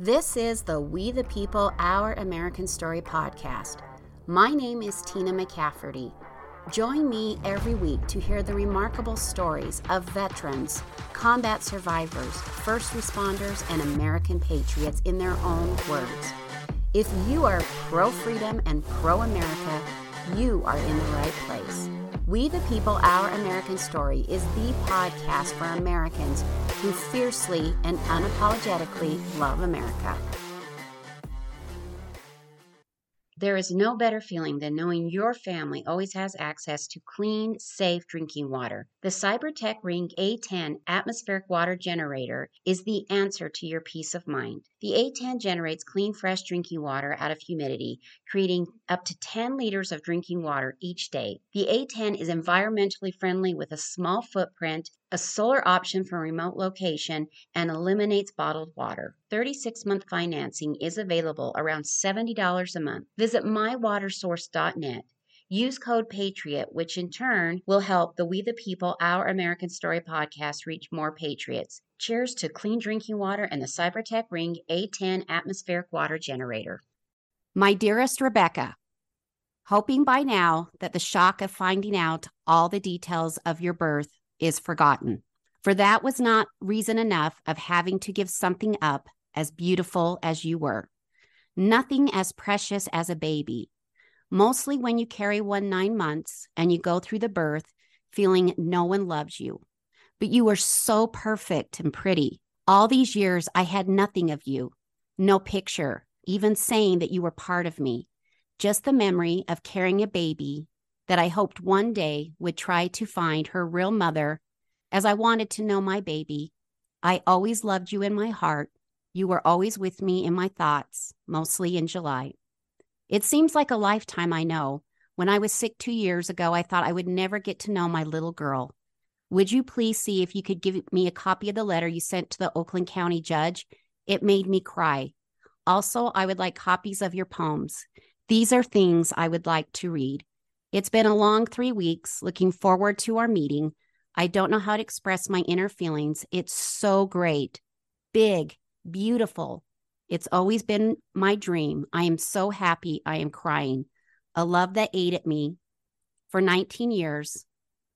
This is the We the People Our American Story podcast. My name is Tina McCafferty. Join me every week to hear the remarkable stories of veterans, combat survivors, first responders, and American patriots in their own words. If you are pro freedom and pro America, you are in the right place. We the People Our American Story is the podcast for Americans who fiercely and unapologetically love America. There is no better feeling than knowing your family always has access to clean, safe drinking water. The Cybertech Ring A10 atmospheric water generator is the answer to your peace of mind. The A10 generates clean, fresh drinking water out of humidity, creating up to 10 liters of drinking water each day. The A10 is environmentally friendly with a small footprint, a solar option for remote location, and eliminates bottled water. 36 month financing is available around $70 a month. Visit mywatersource.net. Use code PATRIOT, which in turn will help the We the People, Our American Story podcast reach more patriots. Cheers to clean drinking water and the Cybertech Ring A10 atmospheric water generator. My dearest Rebecca, hoping by now that the shock of finding out all the details of your birth is forgotten. For that was not reason enough of having to give something up as beautiful as you were. Nothing as precious as a baby, mostly when you carry one nine months and you go through the birth feeling no one loves you but you were so perfect and pretty. All these years, I had nothing of you, no picture, even saying that you were part of me, just the memory of carrying a baby that I hoped one day would try to find her real mother as I wanted to know my baby. I always loved you in my heart. You were always with me in my thoughts, mostly in July. It seems like a lifetime, I know. When I was sick two years ago, I thought I would never get to know my little girl. Would you please see if you could give me a copy of the letter you sent to the Oakland County judge? It made me cry. Also, I would like copies of your poems. These are things I would like to read. It's been a long three weeks. Looking forward to our meeting. I don't know how to express my inner feelings. It's so great, big, beautiful. It's always been my dream. I am so happy I am crying. A love that ate at me for 19 years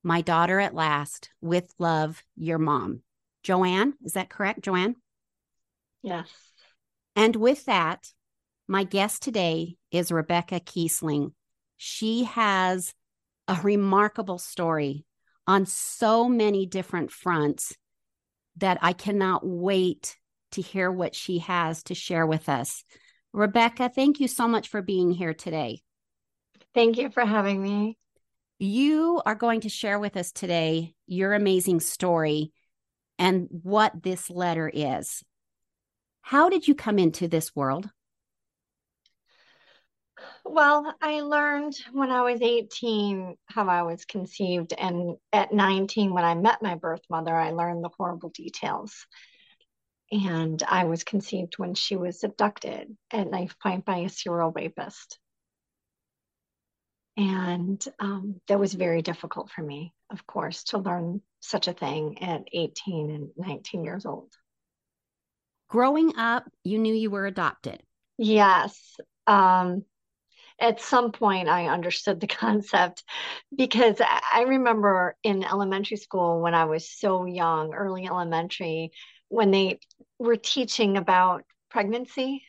my daughter at last. With love, your mom. Joanne, is that correct, Joanne? Yes. And with that, my guest today is Rebecca Kiessling. She has a remarkable story on so many different fronts that I cannot wait to hear what she has to share with us. Rebecca, thank you so much for being here today. Thank you for having me. You are going to share with us today your amazing story and what this letter is. How did you come into this world? Well, I learned when I was 18 how I was conceived. And at 19, when I met my birth mother, I learned the horrible details. And I was conceived when she was abducted at knife point by a serial rapist. And um, that was very difficult for me, of course, to learn such a thing at 18 and 19 years old. Growing up, you knew you were adopted. Yes. Um, at some point, I understood the concept because I remember in elementary school when I was so young, early elementary, when they were teaching about pregnancy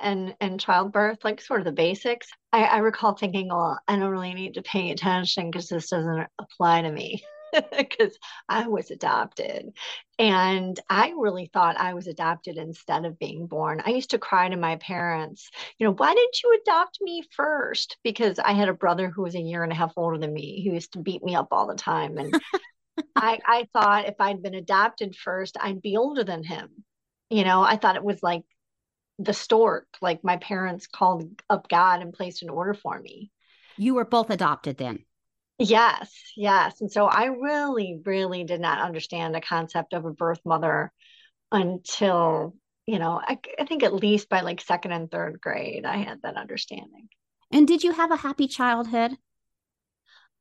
and and childbirth, like sort of the basics. I, I recall thinking, well, I don't really need to pay attention because this doesn't apply to me because I was adopted. And I really thought I was adopted instead of being born. I used to cry to my parents, you know, why didn't you adopt me first? Because I had a brother who was a year and a half older than me who used to beat me up all the time. And I, I thought if I'd been adopted first, I'd be older than him. You know, I thought it was like the stork. Like my parents called up God and placed an order for me. You were both adopted then. Yes, yes. And so I really, really did not understand the concept of a birth mother until, you know, I, I think at least by like second and third grade, I had that understanding. And did you have a happy childhood?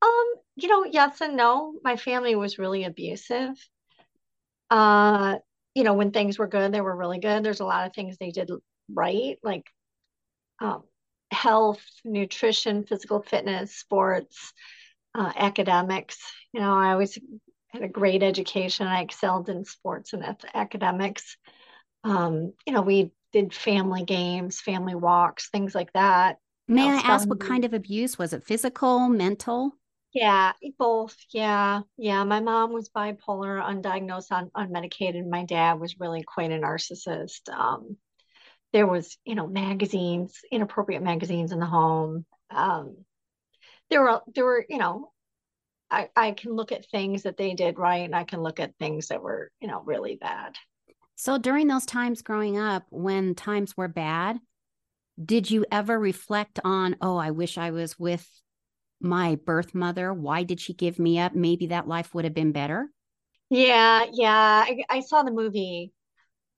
Um, you know, yes and no. My family was really abusive. Uh, you know, when things were good, they were really good. There's a lot of things they did right, like um, health, nutrition, physical fitness, sports, uh, academics. You know, I always had a great education. I excelled in sports and academics. Um, you know, we did family games, family walks, things like that. May I ask what kind of abuse? Was it physical, mental? Yeah, both. Yeah. Yeah. My mom was bipolar, undiagnosed, un- unmedicated. My dad was really quite a narcissist. Um, there was, you know, magazines, inappropriate magazines in the home. Um, there were, there were, you know, I, I can look at things that they did right and I can look at things that were, you know, really bad. So during those times growing up, when times were bad, did you ever reflect on, oh, I wish I was with my birth mother? Why did she give me up? Maybe that life would have been better. Yeah, yeah. I, I saw the movie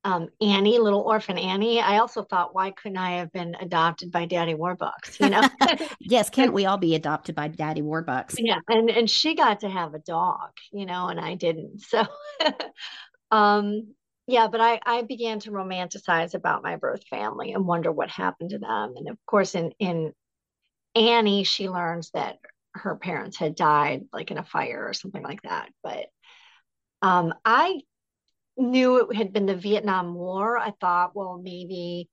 um, Annie, Little Orphan Annie. I also thought, why couldn't I have been adopted by Daddy Warbucks? You know? yes, can't we all be adopted by Daddy Warbucks? Yeah, and and she got to have a dog, you know, and I didn't. So, um, yeah, but I I began to romanticize about my birth family and wonder what happened to them. And of course, in in Annie, she learns that her parents had died like in a fire or something like that. But um, I knew it had been the Vietnam War. I thought, well, maybe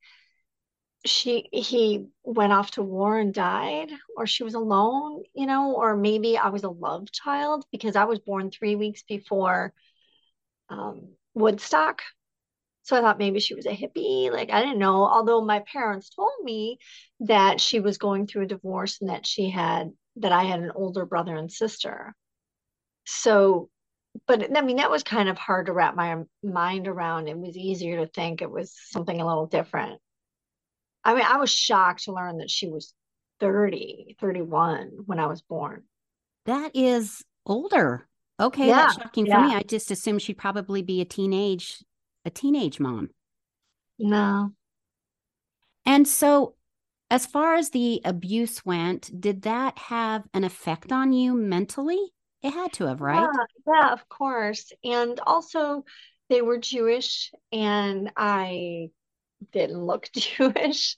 she he went off to war and died, or she was alone, you know, or maybe I was a love child because I was born three weeks before um, Woodstock. So I thought maybe she was a hippie. Like I didn't know. Although my parents told me that she was going through a divorce and that she had that I had an older brother and sister. So, but I mean that was kind of hard to wrap my mind around. It was easier to think it was something a little different. I mean, I was shocked to learn that she was 30, 31 when I was born. That is older. Okay, yeah, that's shocking yeah. for me. I just assumed she'd probably be a teenage a teenage mom. No. And so, as far as the abuse went, did that have an effect on you mentally? It had to have, right? Yeah, yeah, of course. And also, they were Jewish, and I didn't look Jewish.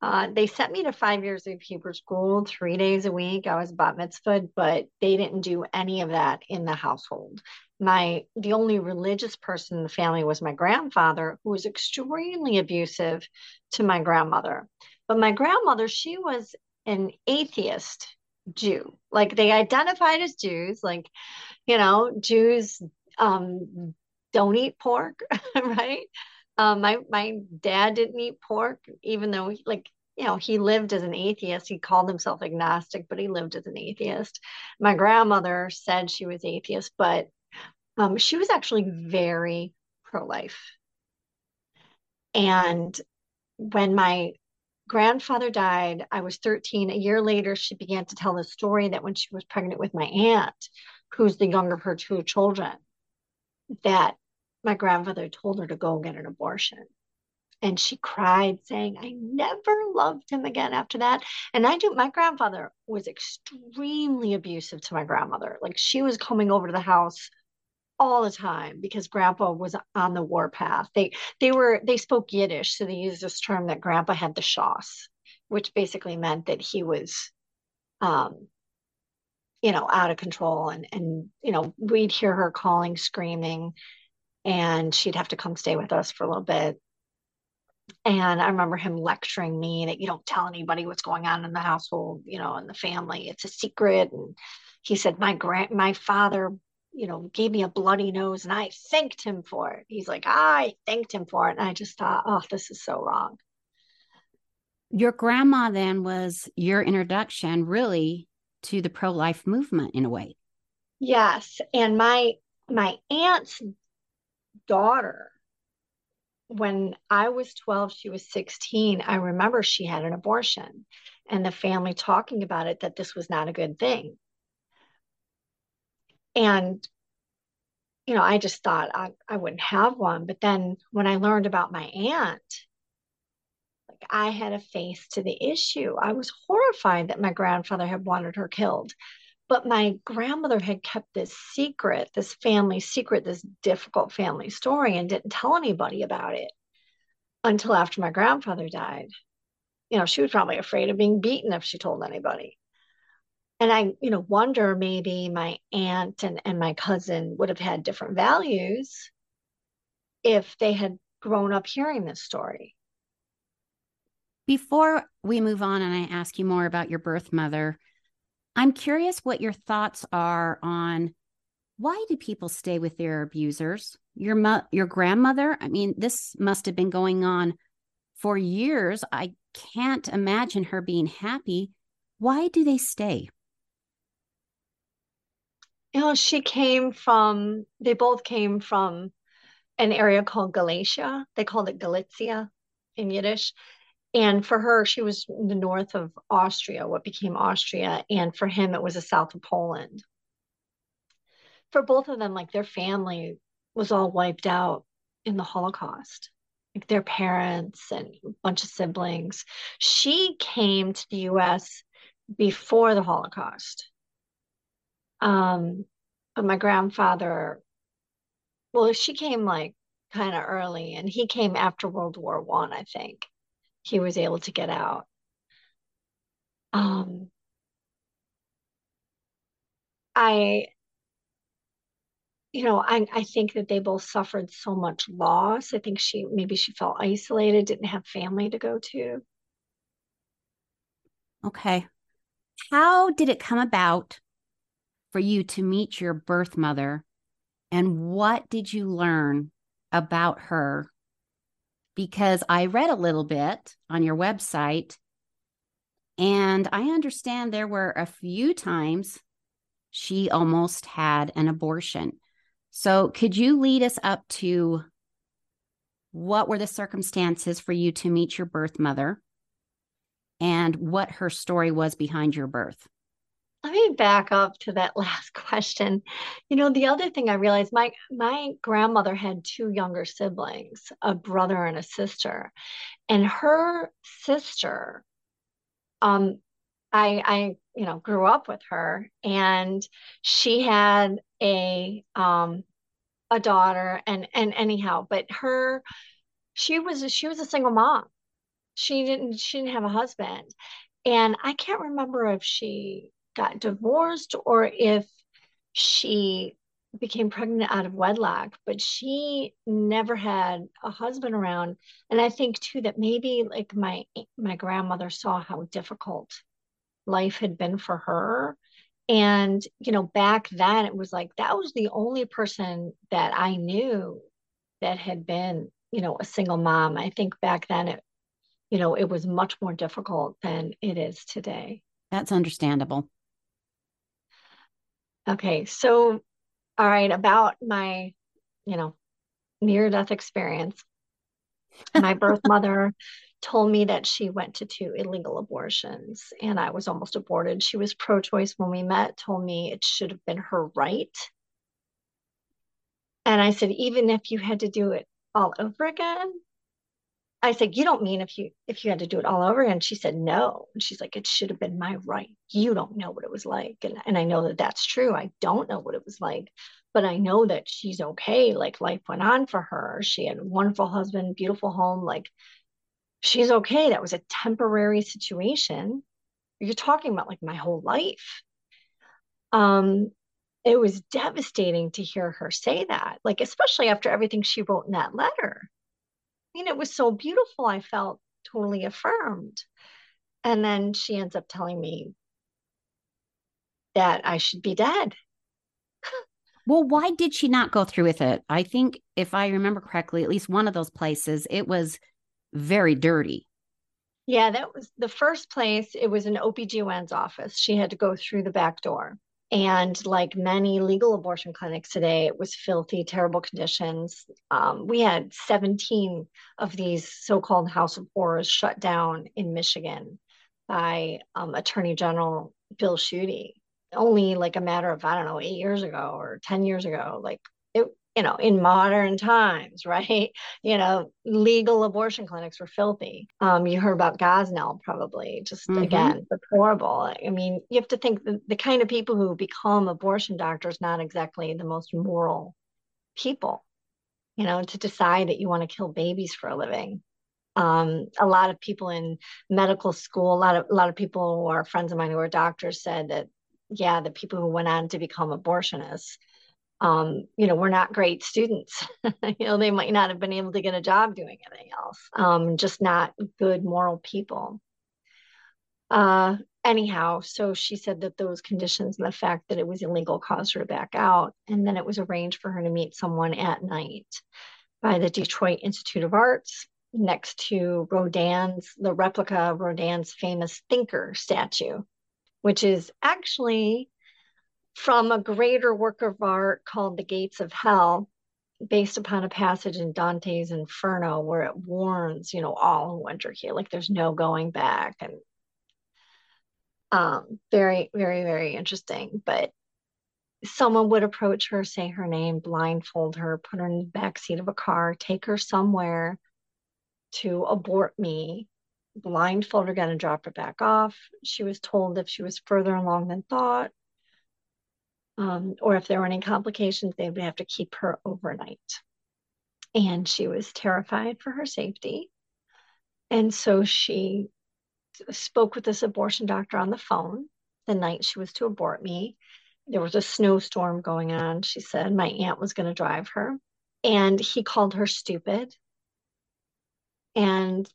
Uh, they sent me to five years of Hebrew school, three days a week. I was bat mitzvah, but they didn't do any of that in the household my the only religious person in the family was my grandfather who was extremely abusive to my grandmother but my grandmother she was an atheist jew like they identified as jews like you know jews um don't eat pork right? Um my my dad didn't eat pork even though he, like you know he lived as an atheist. He called himself agnostic but he lived as an atheist. My grandmother said she was atheist but um, she was actually very pro life. And when my grandfather died, I was 13. A year later, she began to tell the story that when she was pregnant with my aunt, who's the younger of her two children, that my grandfather told her to go get an abortion. And she cried, saying, I never loved him again after that. And I do, my grandfather was extremely abusive to my grandmother. Like she was coming over to the house all the time because grandpa was on the warpath. They they were they spoke Yiddish, so they used this term that grandpa had the shoss, which basically meant that he was um you know out of control and and you know we'd hear her calling screaming and she'd have to come stay with us for a little bit. And i remember him lecturing me that you don't tell anybody what's going on in the household you know in the family. It's a secret. And he said my grand my father you know, gave me a bloody nose and I thanked him for it. He's like, I thanked him for it. And I just thought, oh, this is so wrong. Your grandma then was your introduction really to the pro-life movement in a way. Yes. And my my aunt's daughter, when I was 12, she was 16. I remember she had an abortion and the family talking about it that this was not a good thing and you know i just thought I, I wouldn't have one but then when i learned about my aunt like i had a face to the issue i was horrified that my grandfather had wanted her killed But my grandmother had kept this secret, this family secret, this difficult family story, and didn't tell anybody about it until after my grandfather died. You know, she was probably afraid of being beaten if she told anybody. And I, you know, wonder maybe my aunt and, and my cousin would have had different values if they had grown up hearing this story. Before we move on and I ask you more about your birth mother, I'm curious what your thoughts are on why do people stay with their abusers? Your mo- your grandmother, I mean, this must have been going on for years. I can't imagine her being happy. Why do they stay? You know, she came from, they both came from an area called Galicia. They called it Galicia in Yiddish. And for her, she was in the north of Austria, what became Austria. And for him, it was the south of Poland. For both of them, like their family was all wiped out in the Holocaust, like their parents and a bunch of siblings. She came to the US before the Holocaust. Um, but my grandfather, well, she came like kind of early, and he came after World War One, I, I think he was able to get out. Um, I, you know, I, I think that they both suffered so much loss. I think she maybe she felt isolated, didn't have family to go to. Okay. How did it come about for you to meet your birth mother? And what did you learn about her because I read a little bit on your website and I understand there were a few times she almost had an abortion. So, could you lead us up to what were the circumstances for you to meet your birth mother and what her story was behind your birth? Let me back up to that last question. You know, the other thing I realized my my grandmother had two younger siblings, a brother and a sister. And her sister um I I you know grew up with her and she had a um a daughter and and anyhow, but her she was she was a single mom. She didn't she didn't have a husband. And I can't remember if she got divorced or if she became pregnant out of wedlock, but she never had a husband around. And I think too that maybe like my my grandmother saw how difficult life had been for her. And you know, back then it was like that was the only person that I knew that had been, you know, a single mom. I think back then it, you know, it was much more difficult than it is today. That's understandable. Okay, so all right, about my, you know, near death experience. My birth mother told me that she went to two illegal abortions and I was almost aborted. She was pro choice when we met, told me it should have been her right. And I said, even if you had to do it all over again, I said, you don't mean if you if you had to do it all over again? She said, no. And she's like, it should have been my right. You don't know what it was like. And, and I know that that's true. I don't know what it was like, but I know that she's okay. Like life went on for her. She had a wonderful husband, beautiful home. Like she's okay. That was a temporary situation. You're talking about like my whole life. Um, it was devastating to hear her say that, like, especially after everything she wrote in that letter mean, it was so beautiful. I felt totally affirmed. And then she ends up telling me that I should be dead. well, why did she not go through with it? I think, if I remember correctly, at least one of those places, it was very dirty. Yeah, that was the first place. It was an OBGYN's office. She had to go through the back door. And like many legal abortion clinics today, it was filthy, terrible conditions. Um, we had 17 of these so called House of Horrors shut down in Michigan by um, Attorney General Bill Schuette only like a matter of, I don't know, eight years ago or 10 years ago. Like you know, in modern times, right? You know, legal abortion clinics were filthy. Um, you heard about Gosnell probably, just mm-hmm. again, horrible. I mean, you have to think the, the kind of people who become abortion doctors not exactly the most moral people, you know, to decide that you want to kill babies for a living. Um, a lot of people in medical school, a lot of a lot of people who are friends of mine who are doctors said that, yeah, the people who went on to become abortionists um, you know, we're not great students. you know, they might not have been able to get a job doing anything else. Um, just not good moral people. Uh, anyhow, so she said that those conditions and the fact that it was illegal caused her to back out. And then it was arranged for her to meet someone at night by the Detroit Institute of Arts next to Rodin's, the replica of Rodin's famous thinker statue, which is actually from a greater work of art called The Gates of Hell, based upon a passage in Dante's Inferno where it warns, you know, all who enter here, like there's no going back. And um, very, very, very interesting. But someone would approach her, say her name, blindfold her, put her in the back seat of a car, take her somewhere to abort me, blindfold her again and drop her back off. She was told if she was further along than thought, um, or if there were any complications, they would have to keep her overnight. And she was terrified for her safety. And so she spoke with this abortion doctor on the phone the night she was to abort me. There was a snowstorm going on. She said my aunt was going to drive her. And he called her stupid. And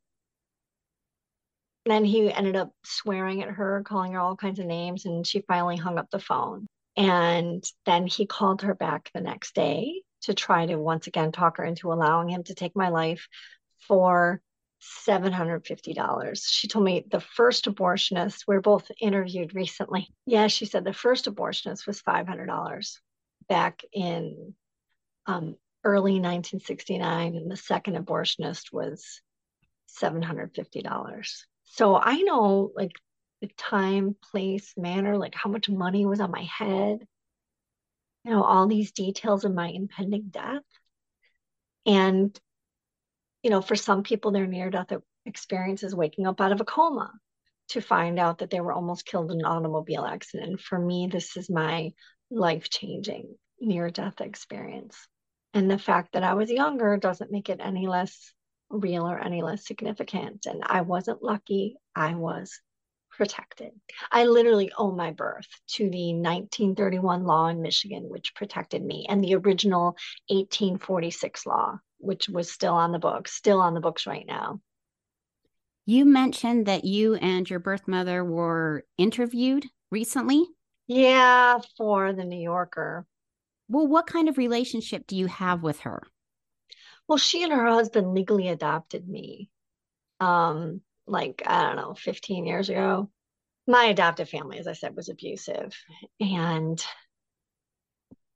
then he ended up swearing at her, calling her all kinds of names, and she finally hung up the phone. And then he called her back the next day to try to once again talk her into allowing him to take my life for $750. She told me the first abortionist, we are both interviewed recently. Yeah, she said the first abortionist was $500 back in um, early 1969, and the second abortionist was $750. So I know like the time, place, manner, like how much money was on my head, you know, all these details of my impending death. And, you know, for some people, their near death experience is waking up out of a coma to find out that they were almost killed in an automobile accident. For me, this is my life changing near death experience. And the fact that I was younger doesn't make it any less real or any less significant. And I wasn't lucky, I was protected. I literally owe my birth to the 1931 law in Michigan, which protected me, and the original 1846 law, which was still on the books, still on the books right now. You mentioned that you and your birth mother were interviewed recently. Yeah, for the New Yorker. Well, what kind of relationship do you have with her? Well, she and her husband legally adopted me. Um, like, I don't know, 15 years ago. My adoptive family, as I said, was abusive. And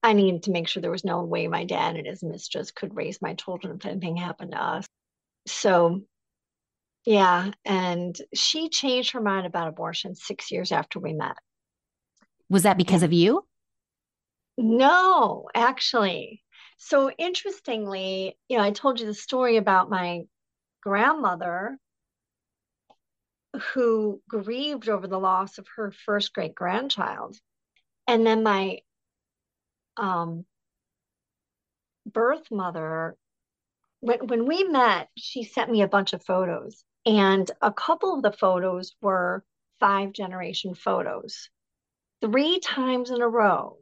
I needed to make sure there was no way my dad and his mistress could raise my children if anything happened to us. So, yeah. And she changed her mind about abortion six years after we met. Was that because of you? No, actually. So interestingly, you know, I told you the story about my grandmother who grieved over the loss of her first great grandchild. And then my um, birth mother, when, when we met, she sent me a bunch of photos. And a couple of the photos were five generation photos. Three times in a row,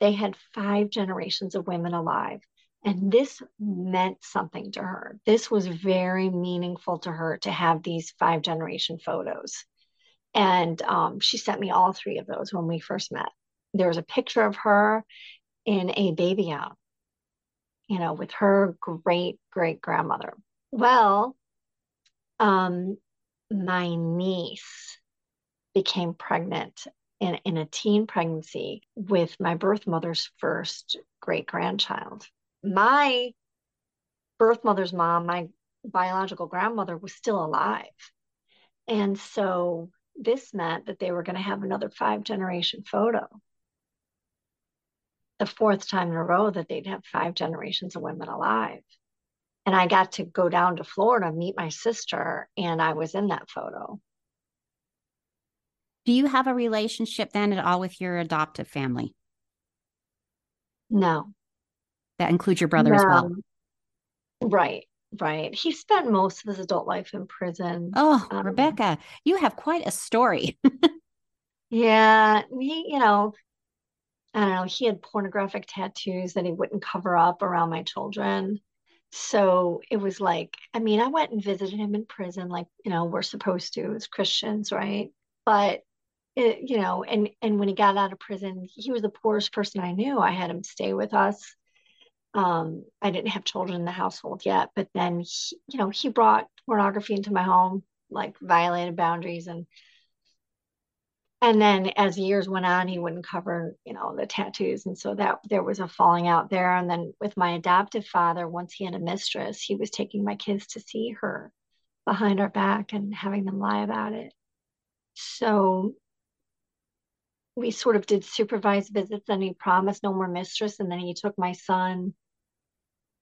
they had five generations of women alive. And this meant something to her. This was very meaningful to her to have these five generation photos. And um, she sent me all three of those when we first met. There was a picture of her in a baby gown, you know, with her great great grandmother. Well, um, my niece became pregnant in, in a teen pregnancy with my birth mother's first great grandchild my birth mother's mom, my biological grandmother, was still alive. And so this meant that they were going to have another five generation photo. the fourth time in a row that they'd have five generations of women alive. And I got to go down to Florida, meet my sister, and I was in that photo. Do you have a relationship then at all with your adoptive family? No. That includes your brother as well. Right, right. He spent most of his adult life in prison. Oh, um, Rebecca, you have quite a story. yeah, he, you know, I don't know, he had pornographic tattoos that he wouldn't cover up around my children. So it was like, I mean, I went and visited him in prison, like, you know, we're supposed to as Christians, right? But it, you know, and and when he got out of prison, he was the poorest person I knew. I had him stay with us. Um, I didn't have children in the household yet, but then he, you know, he brought pornography into my home, like violated boundaries and and then as years went on he wouldn't cover you know the tattoos. And so that there was a falling out there. And then with my adoptive father once he had a mistress he was taking my kids to see her behind our back and having them lie about it. So we sort of did supervised visits and he promised no more mistress and then he took my son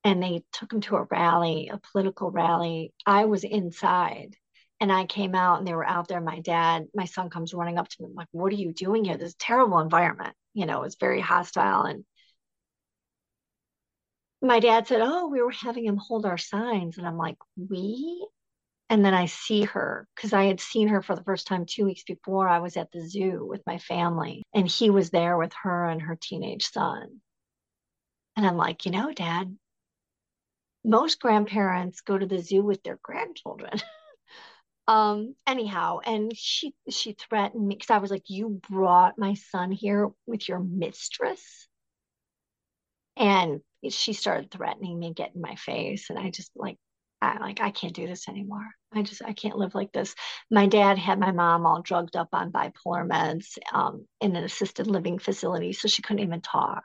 and they took him to a rally a political rally i was inside and I came out and they were out there. My dad, my son comes running up to me, I'm like, what are you doing here? This terrible environment. You know, it's very hostile. And my dad said, Oh, we were having him hold our signs. And I'm like, We? And then I see her because I had seen her for the first time two weeks before. I was at the zoo with my family, and he was there with her and her teenage son. And I'm like, you know, dad, most grandparents go to the zoo with their grandchildren. um anyhow and she she threatened me because i was like you brought my son here with your mistress and she started threatening me get in my face and i just like i like i can't do this anymore i just i can't live like this my dad had my mom all drugged up on bipolar meds um, in an assisted living facility so she couldn't even talk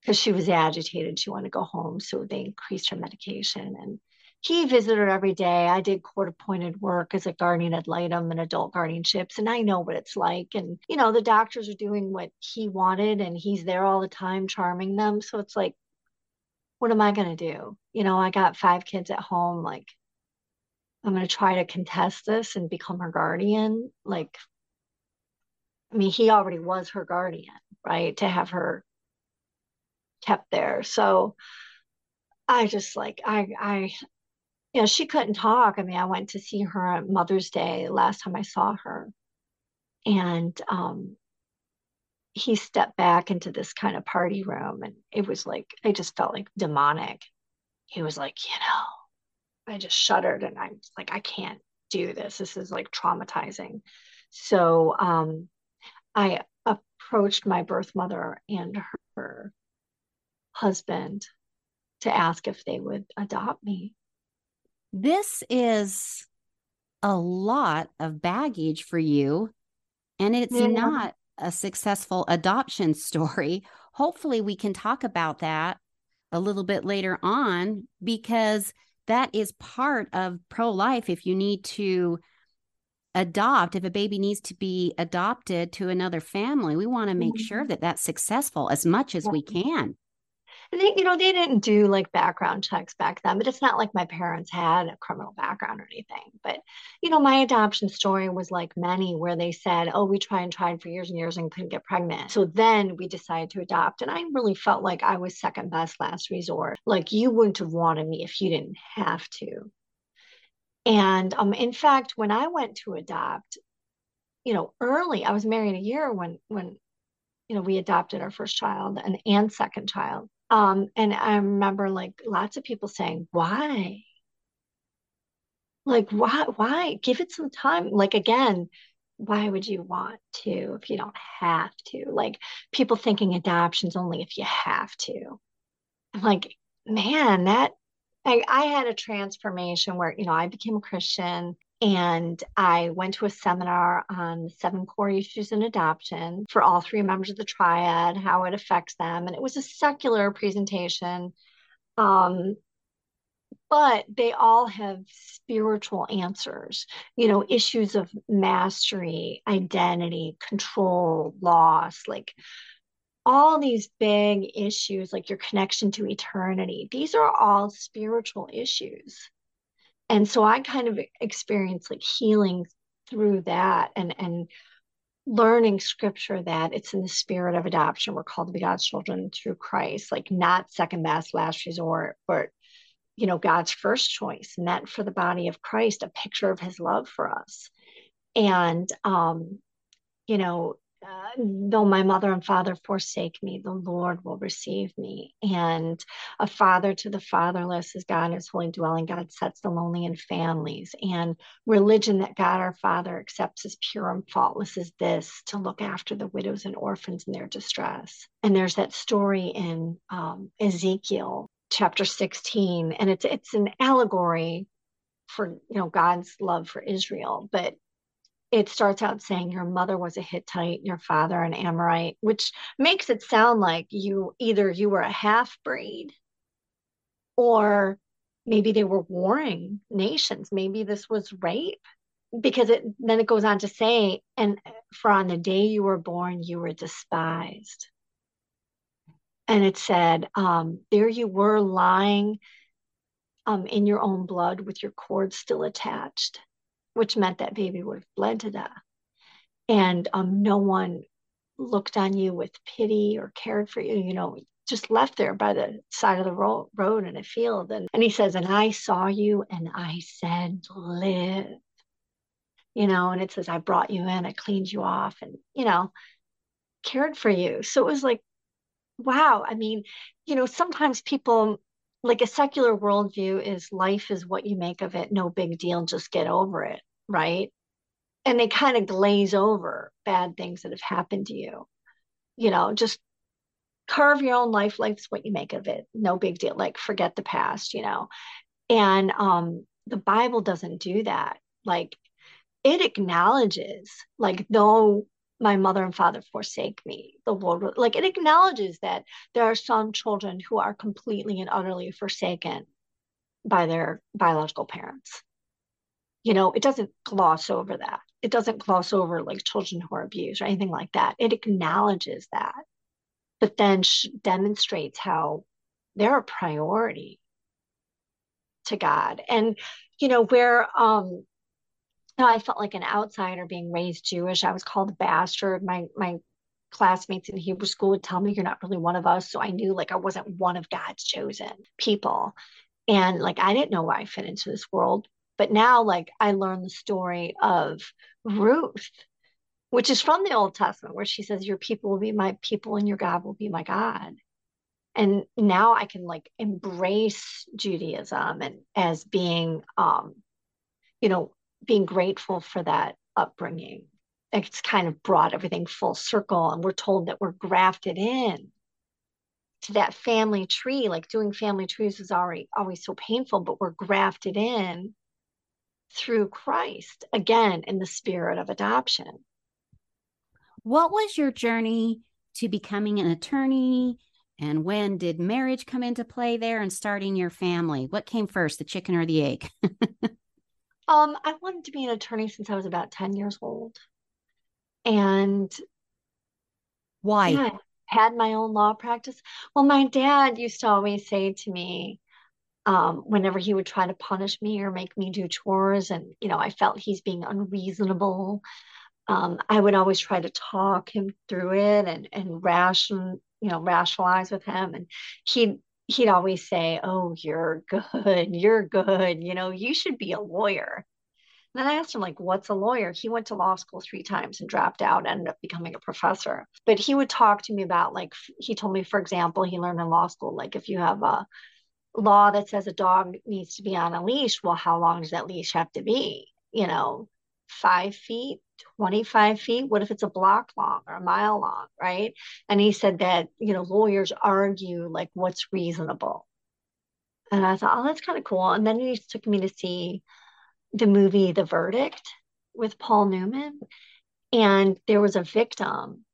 because she was agitated she wanted to go home so they increased her medication and he visited her every day. I did court appointed work as a guardian ad litem and adult guardianships, and I know what it's like. And, you know, the doctors are doing what he wanted, and he's there all the time charming them. So it's like, what am I going to do? You know, I got five kids at home. Like, I'm going to try to contest this and become her guardian. Like, I mean, he already was her guardian, right? To have her kept there. So, I just like I I you know, she couldn't talk. I mean, I went to see her on Mother's Day last time I saw her. And um, he stepped back into this kind of party room and it was like, I just felt like demonic. He was like, you know, I just shuddered and i'm like, I can't do this. This is like traumatizing. So um, I approached my birth mother and her husband to ask if they would adopt me this is a lot of baggage for you, and it's yeah. not a successful adoption story. Hopefully, we can talk about that a little bit later on because that is part of pro life. If you need to adopt, if a baby needs to be adopted to another family, we want to make mm-hmm. sure that that's successful as much as we can they, you know, they didn't do like background checks back then, but it's not like my parents had a criminal background or anything. But, you know, my adoption story was like many where they said, oh, we tried and tried for years and years and couldn't get pregnant. So then we decided to adopt. And I really felt like I was second best last resort. Like you wouldn't have wanted me if you didn't have to. And um, in fact, when I went to adopt, you know, early, I was married a year when when you know we adopted our first child and and second child um, and I remember like lots of people saying, why? Like, why, why? Give it some time. Like, again, why would you want to if you don't have to? Like, people thinking adoption's only if you have to. I'm like, man, that I, I had a transformation where, you know, I became a Christian and I went to a seminar on seven core issues in adoption for all three members of the triad, how it affects them. And it was a secular presentation. Um, but they all have spiritual answers, you know, issues of mastery, identity, control, loss, like all these big issues, like your connection to eternity, these are all spiritual issues. And so I kind of experienced like healing through that and and learning scripture that it's in the spirit of adoption. We're called to be God's children through Christ, like not second best, last resort, but you know, God's first choice, meant for the body of Christ, a picture of his love for us. And um, you know, though my mother and father forsake me, the Lord will receive me. And a father to the fatherless is God in his holy dwelling. God sets the lonely in families. And religion that God our Father accepts as pure and faultless is this to look after the widows and orphans in their distress. And there's that story in um, Ezekiel chapter 16, and it's it's an allegory for you know God's love for Israel, but it starts out saying your mother was a Hittite, your father an Amorite, which makes it sound like you either you were a half breed or maybe they were warring nations. Maybe this was rape because it then it goes on to say, and for on the day you were born, you were despised. And it said, um, there you were lying um, in your own blood with your cord still attached which meant that baby would have bled to death. And um, no one looked on you with pity or cared for you, you know, just left there by the side of the ro- road in a field. And, and he says, And I saw you and I said, Live. You know, and it says, I brought you in, I cleaned you off, and, you know, cared for you. So it was like, wow. I mean, you know, sometimes people like a secular worldview is life is what you make of it, no big deal, just get over it, right? And they kind of glaze over bad things that have happened to you. You know, just carve your own life. Life's what you make of it. No big deal. Like forget the past, you know. And um the Bible doesn't do that. Like it acknowledges, like though my mother and father forsake me. The world like it acknowledges that there are some children who are completely and utterly forsaken by their biological parents. You know it doesn't gloss over that. It doesn't gloss over like children who are abused or anything like that. It acknowledges that but then demonstrates how they're a priority to god. And you know where um I felt like an outsider being raised Jewish. I was called a bastard. My my classmates in Hebrew school would tell me you're not really one of us. So I knew like I wasn't one of God's chosen people. And like I didn't know where I fit into this world. But now like I learned the story of Ruth, which is from the Old Testament, where she says, Your people will be my people and your God will be my God. And now I can like embrace Judaism and as being um, you know, being grateful for that upbringing. It's kind of brought everything full circle, and we're told that we're grafted in to that family tree. Like doing family trees is already always so painful, but we're grafted in through Christ again in the spirit of adoption. What was your journey to becoming an attorney? And when did marriage come into play there and starting your family? What came first, the chicken or the egg? Um, I wanted to be an attorney since I was about 10 years old. And why? Yeah, I had my own law practice. Well, my dad used to always say to me, um, whenever he would try to punish me or make me do chores, and you know, I felt he's being unreasonable. Um, I would always try to talk him through it and and ration, you know, rationalize with him. And he'd he'd always say, Oh, you're good. You're good. You know, you should be a lawyer. And then I asked him, like, what's a lawyer? He went to law school three times and dropped out, ended up becoming a professor. But he would talk to me about, like, he told me, for example, he learned in law school, like, if you have a law that says a dog needs to be on a leash, well, how long does that leash have to be? You know, five feet, 25 feet? What if it's a block long or a mile long, right? And he said that, you know, lawyers argue like what's reasonable. And I thought, oh, that's kind of cool. And then he took me to see the movie The Verdict with Paul Newman. And there was a victim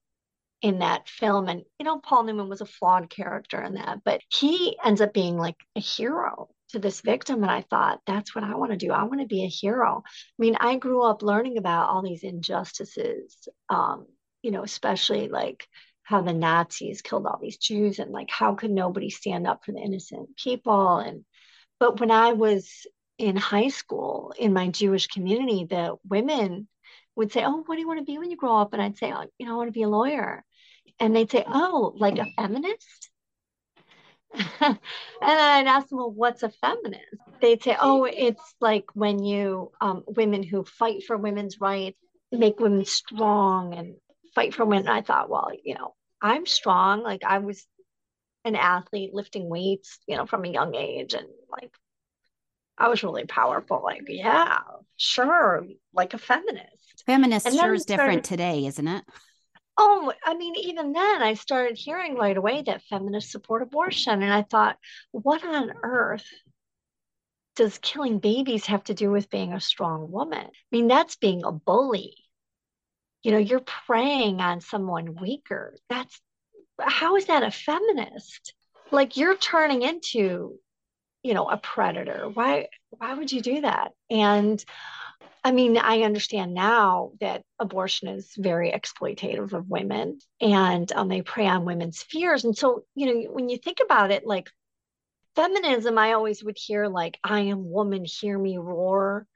in that film. And, you know, Paul Newman was a flawed character in that, but he ends up being like a hero to this victim and I thought that's what I want to do. I want to be a hero. I mean, I grew up learning about all these injustices, um, you know, especially like how the Nazis killed all these Jews and like how could nobody stand up for the innocent people and but when I was in high school in my Jewish community the women would say oh what do you want to be when you grow up and I'd say oh, you know I want to be a lawyer and they'd say oh like a feminist and I'd ask them, well, what's a feminist? They'd say, oh, it's like when you, um, women who fight for women's rights, make women strong and fight for women. I thought, well, you know, I'm strong. Like I was an athlete lifting weights, you know, from a young age. And like, I was really powerful. Like, yeah, sure. Like a feminist. Feminist sure is different today, isn't it? Oh, I mean, even then I started hearing right away that feminists support abortion. And I thought, what on earth does killing babies have to do with being a strong woman? I mean, that's being a bully. You know, you're preying on someone weaker. That's how is that a feminist? Like you're turning into, you know, a predator. Why why would you do that? And I mean, I understand now that abortion is very exploitative of women and um, they prey on women's fears. And so, you know, when you think about it, like feminism, I always would hear, like, I am woman, hear me roar.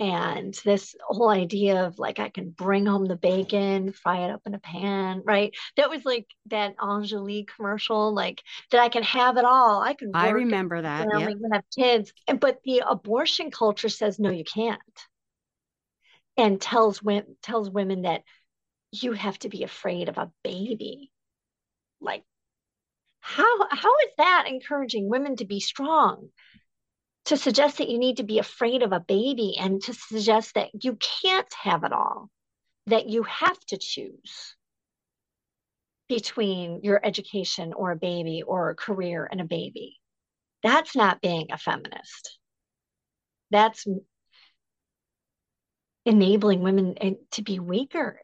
And this whole idea of like, I can bring home the bacon, fry it up in a pan, right? That was like that Enjoli commercial, like that I can have it all. I can. I remember that. Yeah. Even have kids, but the abortion culture says no, you can't and tells women tells women that you have to be afraid of a baby. Like how how is that encouraging women to be strong? To suggest that you need to be afraid of a baby and to suggest that you can't have it all that you have to choose between your education or a baby or a career and a baby. That's not being a feminist. That's enabling women to be weaker.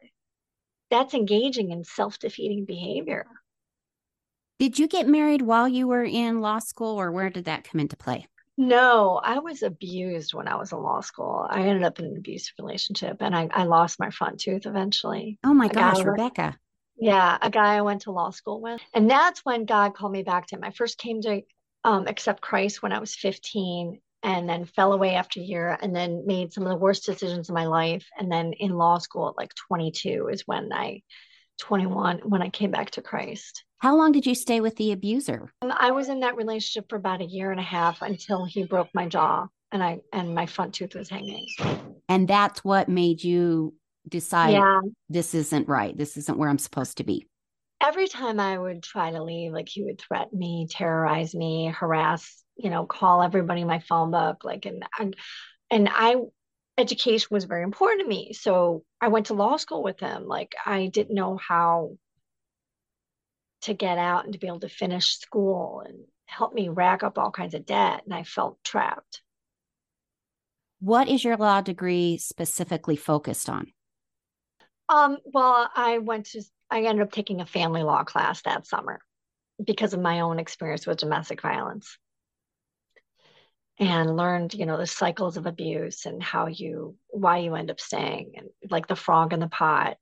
That's engaging in self defeating behavior. Did you get married while you were in law school, or where did that come into play? No, I was abused when I was in law school. I ended up in an abusive relationship and I, I lost my front tooth eventually. Oh my a gosh, Rebecca. Yeah, a guy I went to law school with. And that's when God called me back to him. I first came to um, accept Christ when I was 15 and then fell away after a year and then made some of the worst decisions of my life. And then in law school at like 22 is when i 21 when i came back to christ. How long did you stay with the abuser? Um, i was in that relationship for about a year and a half until he broke my jaw and i and my front tooth was hanging. And that's what made you decide yeah. this isn't right this isn't where i'm supposed to be every time I would try to leave, like he would threaten me, terrorize me, harass you know, call everybody in my phone book. Like, and, and, and I, education was very important to me. So I went to law school with him. Like, I didn't know how to get out and to be able to finish school and help me rack up all kinds of debt. And I felt trapped. What is your law degree specifically focused on? Um, well, I went to, I ended up taking a family law class that summer because of my own experience with domestic violence. And learned you know the cycles of abuse and how you why you end up staying and like the frog in the pot.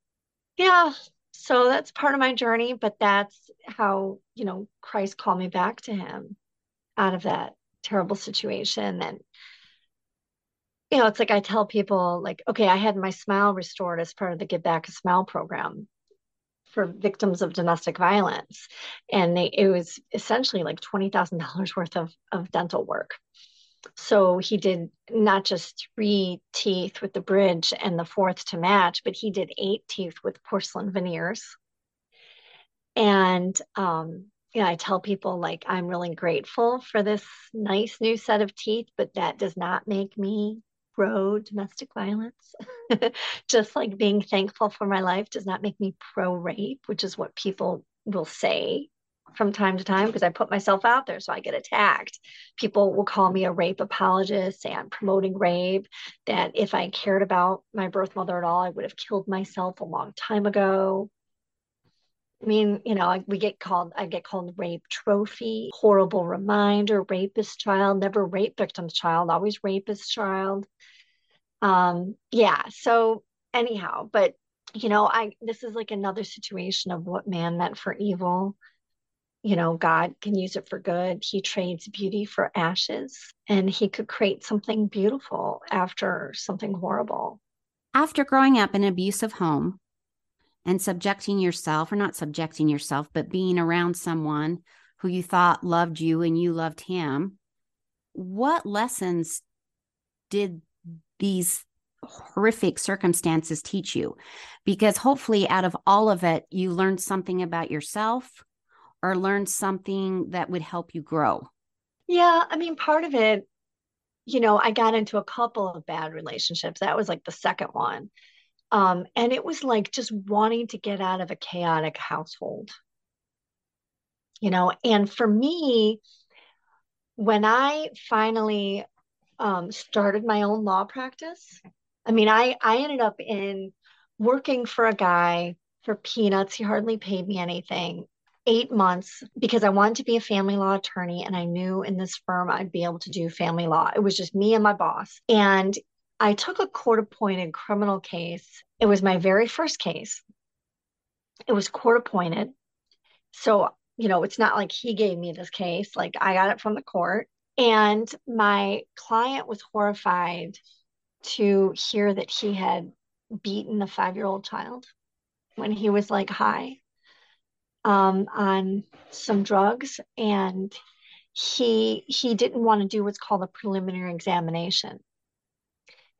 Yeah so that's part of my journey but that's how you know christ called me back to him out of that terrible situation. And you know it's like i tell people like okay i had my smile restored as part of the give back a smile program for victims of domestic violence and they, it was essentially like $20000 worth of, of dental work so he did not just three teeth with the bridge and the fourth to match, but he did eight teeth with porcelain veneers. And um, know, I tell people like I'm really grateful for this nice new set of teeth, but that does not make me pro domestic violence. just like being thankful for my life does not make me pro rape, which is what people will say from time to time because I put myself out there, so I get attacked. People will call me a rape apologist and promoting rape. That if I cared about my birth mother at all, I would have killed myself a long time ago. I mean, you know, we get called, I get called rape trophy, horrible reminder, rapist child, never rape victim's child, always rapist child. Um, yeah. So anyhow, but you know, I this is like another situation of what man meant for evil. You know, God can use it for good. He trades beauty for ashes, and he could create something beautiful after something horrible. After growing up in an abusive home and subjecting yourself, or not subjecting yourself, but being around someone who you thought loved you and you loved him, what lessons did these horrific circumstances teach you. Because hopefully out of all of it you learned something about yourself or learned something that would help you grow. Yeah i mean part of it you know i got into a couple of bad relationships. That was like the second one. Um, and it was like just wanting to get out of a chaotic household. You know and for me when i finally um, started my own law practice I mean, I I ended up in working for a guy for peanuts. He hardly paid me anything. Eight months because I wanted to be a family law attorney, and I knew in this firm I'd be able to do family law. It was just me and my boss. And I took a court appointed criminal case. It was my very first case. It was court appointed. So, you know, it's not like he gave me this case, like I got it from the court. And my client was horrified to hear that he had beaten a five year old child when he was like high um, on some drugs. And he he didn't want to do what's called a preliminary examination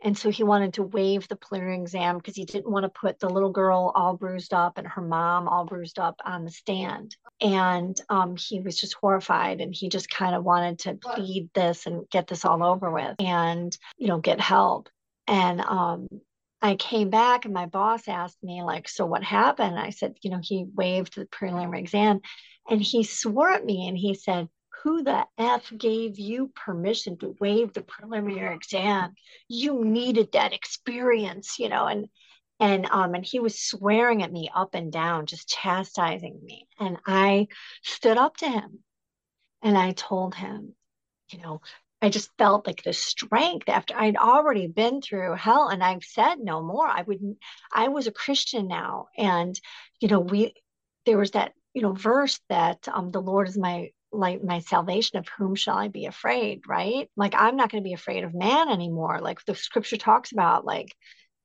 and so he wanted to waive the preliminary exam because he didn't want to put the little girl all bruised up and her mom all bruised up on the stand. And um, he was just horrified and he just kind of wanted to plead this and get this all over with and, you know, get help. And um, I came back and my boss asked me, like, so what happened? I said, you know, he waived the preliminary exam and he swore at me and he said, who the F gave you permission to waive the preliminary exam? You needed that experience, you know, and and um and he was swearing at me up and down, just chastising me. And I stood up to him and I told him, you know, I just felt like the strength after I'd already been through hell and I've said no more. I wouldn't I was a Christian now and you know we there was that you know verse that um the Lord is my like my salvation of whom shall I be afraid, right? Like I'm not going to be afraid of man anymore. Like the scripture talks about like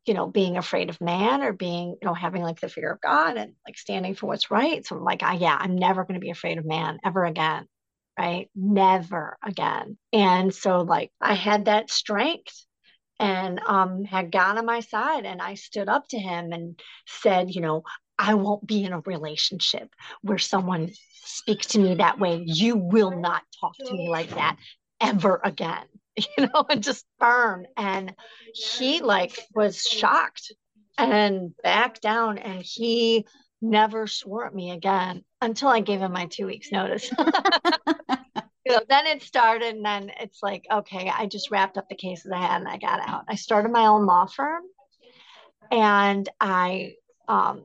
you know being afraid of man or being you know having like the fear of God and like standing for what's right. So I'm like I yeah, I'm never going to be afraid of man ever again right? Never again. And so, like, I had that strength and um, had God on my side. And I stood up to him and said, you know, I won't be in a relationship where someone speaks to me that way. You will not talk to me like that ever again, you know, and just firm. And he, like, was shocked and backed down and he never swore at me again until I gave him my two weeks notice. you know, then it started and then it's like, okay, I just wrapped up the cases I had and I got out. I started my own law firm and I um,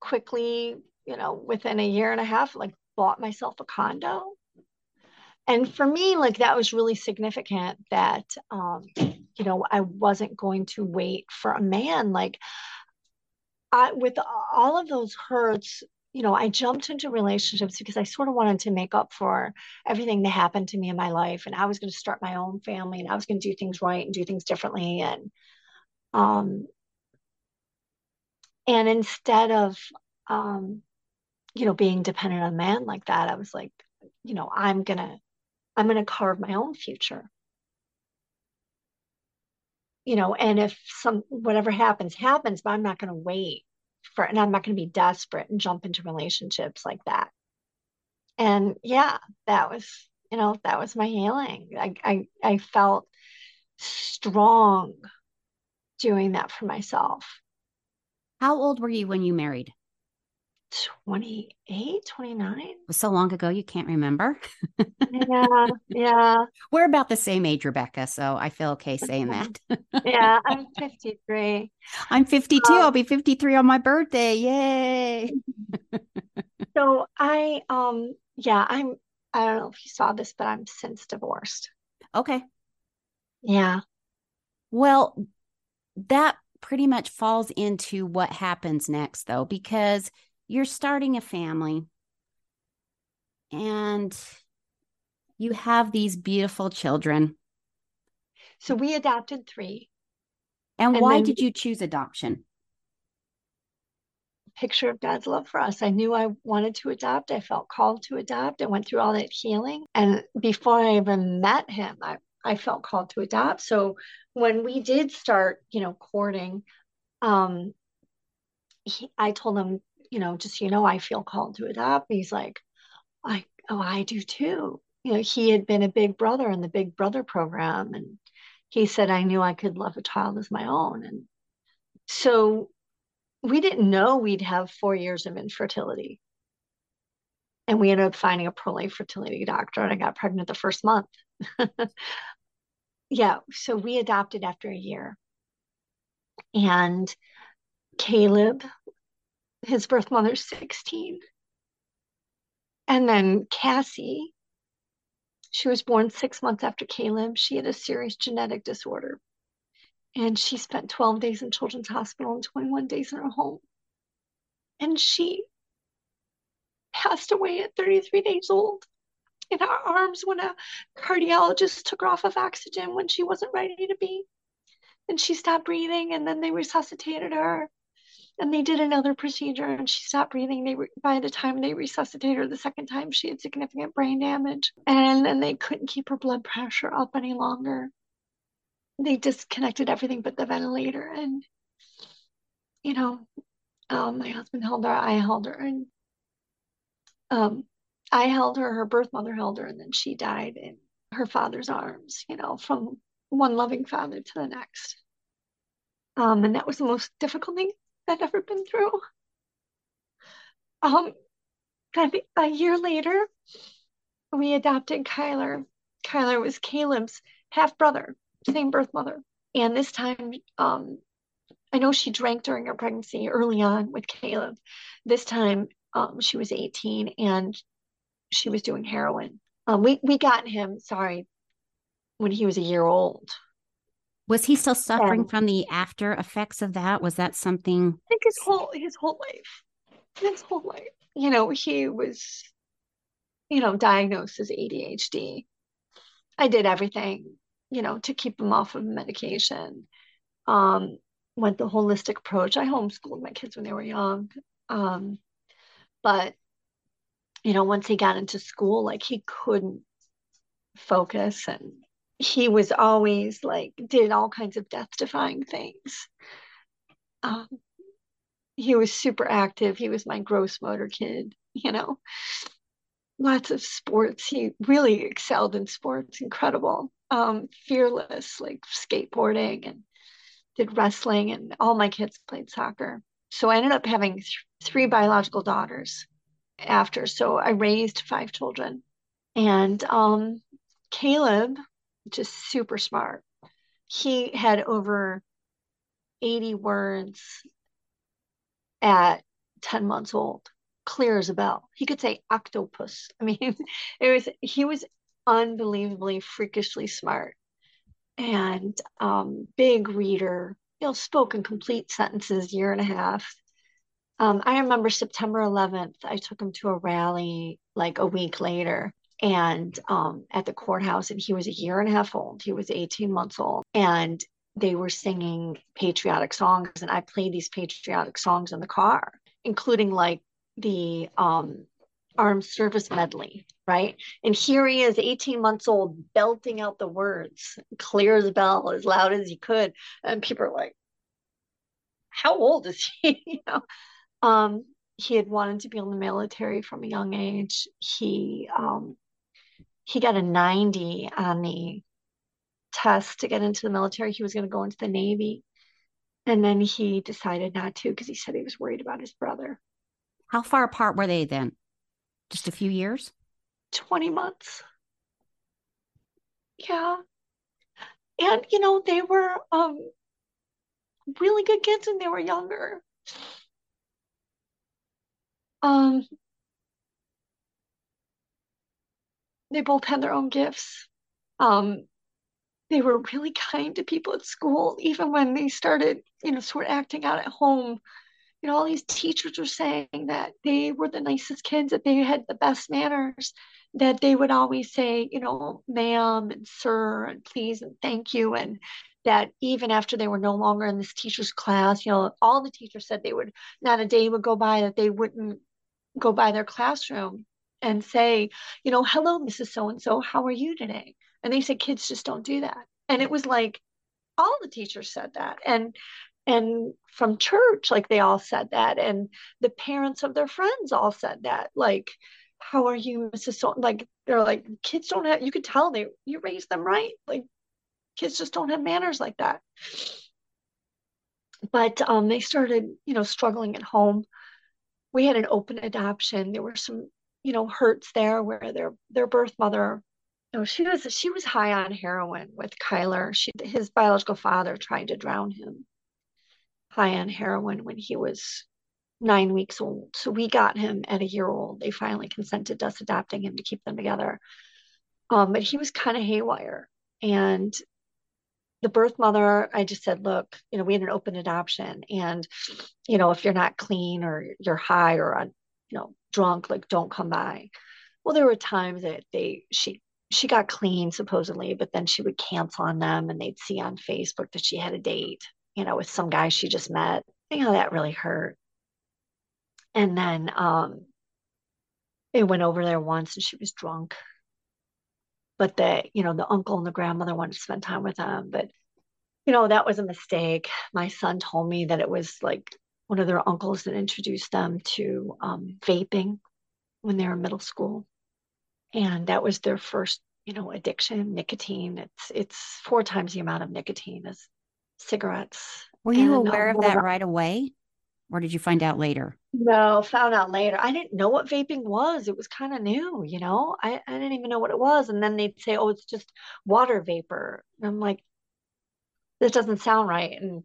quickly, you know, within a year and a half, like bought myself a condo. And for me, like that was really significant that, um, you know, I wasn't going to wait for a man. Like I, with all of those hurts, you know, I jumped into relationships because I sort of wanted to make up for everything that happened to me in my life. And I was going to start my own family and I was going to do things right and do things differently. And, um, and instead of, um, you know, being dependent on man like that, I was like, you know, I'm to, I'm to carve my own future. You know, and if some, whatever happens, happens, but I'm not to wait for, and I'm not to be desperate and jump into relationships like that. And yeah, that was, you know, that was my healing. I, I, I felt strong doing that for myself. How old were you when you married? 28, 29. So long ago, you can't remember. yeah, yeah. We're about the same age, Rebecca. So I feel okay saying that. yeah, I'm 53. I'm 52. Um, I'll be 53 on my birthday. Yay. so I, um, yeah, I'm, I don't know if you saw this, but I'm since divorced. Okay. Yeah. Well, that pretty much falls into what happens next, though, because you're starting a family and you have these beautiful children. So we adopted three. And, and why did you choose adoption? Picture of God's love for us. I knew I wanted to adopt. I felt called to adopt. I went through all that healing. And before I even met him, I, I felt called to adopt. So when we did start, you know, courting, um, he, I told him, you know, just you know, I feel called to adopt. He's like, I oh, I do too. You know, he had been a big brother in the Big Brother program, and he said I knew I could love a child as my own. And so we didn't know we'd have four years of infertility. And we ended up finding a pro life fertility doctor, and I got pregnant the first month. yeah, so we adopted after a year. And Caleb, his birth mother's 16. And then Cassie, she was born six months after Caleb. She had a serious genetic disorder. And she spent 12 days in Children's Hospital and 21 days in her home. And she passed away at 33 days old in our arms when a cardiologist took her off of oxygen when she wasn't ready to be. And she stopped breathing, and then they resuscitated her. And they did another procedure, and she stopped breathing. They re- by the time they resuscitated her the second time, she had significant brain damage, and then they couldn't keep her blood pressure up any longer. They disconnected everything but the ventilator, and you know, um, my husband held her, I held her, and um, I held her, her birth mother held her, and then she died in her father's arms, you know, from one loving father to the next. Um, and that was the most difficult thing I'd ever been through. Um, a year later, we adopted Kyler. Kyler was Caleb's half brother, same birth mother. And this time, um, I know she drank during her pregnancy early on with Caleb. This time, um, she was 18 and she was doing heroin. Um, we we got him, sorry, when he was a year old. Was he still suffering from the after effects of that? Was that something? I think his whole his whole life, his whole life. You know, he was, you know, diagnosed as ADHD. I did everything, you know, to keep him off of medication. Um, went the holistic approach. I homeschooled my kids when they were young. Um, but you know, once he got into school, like he couldn't focus and he was always like did all kinds of death defying things. Um, he was super active. He was my gross motor kid, you know. Lots of sports. He really excelled in sports, incredible. Um, fearless, like skateboarding and did wrestling, and all my kids played soccer. So I ended up having th- three biological daughters after. So I raised five children. And um, Caleb, just super smart, he had over 80 words at 10 months old, clear as a bell. He could say octopus. I mean, it was, he was unbelievably freakishly smart and um, big reader, you know, spoken complete sentences, year and a half. Um, I remember September 11th, I took him to a rally like a week later and um, at the courthouse, and he was a year and a half old. He was 18 months old. And they were singing patriotic songs, and I played these patriotic songs in the car, including like the um, armed service medley, right? And here he is, 18 months old, belting out the words, clear as a bell, as loud as he could. And people are like, how old is he? you know? Um, he had wanted to be in the military from a young age. He um, he got a 90 on the test to get into the military. He was going to go into the Navy. And then he decided not to because he said he was worried about his brother. How far apart were they then? Just a few years? 20 months. Yeah. And, you know, they were um, really good kids when they were younger. Um, they both had their own gifts. Um, they were really kind to people at school, even when they started, you know, sort of acting out at home. You know, all these teachers were saying that they were the nicest kids, that they had the best manners, that they would always say, you know, ma'am and sir and please and thank you. And that even after they were no longer in this teacher's class, you know, all the teachers said they would not a day would go by that they wouldn't go by their classroom and say, you know, hello, Mrs. So and so, how are you today? And they said kids just don't do that. And it was like all the teachers said that. And and from church, like they all said that. And the parents of their friends all said that. Like, how are you, Mrs. So like they're like, kids don't have you could tell they you raised them right. Like kids just don't have manners like that. But um they started, you know, struggling at home. We had an open adoption. There were some, you know, hurts there where their their birth mother no, she was she was high on heroin with Kyler. She his biological father tried to drown him high on heroin when he was nine weeks old. So we got him at a year old. They finally consented to us adopting him to keep them together. Um, but he was kind of haywire. And the birth mother, I just said, look, you know, we had an open adoption. And, you know, if you're not clean or you're high or on, you know, drunk, like don't come by. Well, there were times that they she she got clean supposedly, but then she would cancel on them and they'd see on Facebook that she had a date, you know, with some guy she just met. You know, that really hurt. And then um they went over there once and she was drunk. But the, you know, the uncle and the grandmother wanted to spend time with them. But, you know, that was a mistake. My son told me that it was like one of their uncles that introduced them to um, vaping when they were in middle school and that was their first you know addiction nicotine it's it's four times the amount of nicotine as cigarettes were you and, aware um, of that right away or did you find out later? No found out later. I didn't know what vaping was. It was kind of new you know? I, I didn't even know what it was. And then they'd say oh it's just water vapor. And i'm like this doesn't sound right. And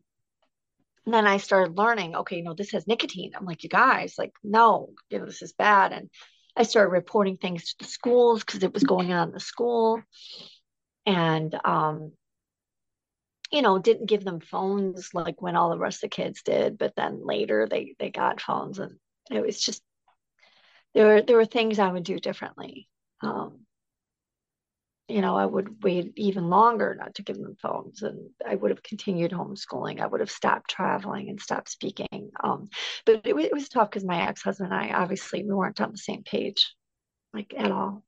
and then I started learning, okay, know, this has nicotine. I'm like, you guys, like, no, you know, this is bad. And I started reporting things to the schools because it was going on in the school. And, um, you know, didn't give them phones like when all the rest of the kids did, but then later they they got phones and it was just there were there were things I would do differently. Um, you know, I would wait even longer not to give them phones and I would have continued homeschooling. I would have stopped traveling and stopped speaking. Um, but it, it was tough because my ex-husband and I, obviously, we weren't on the same page, like at all.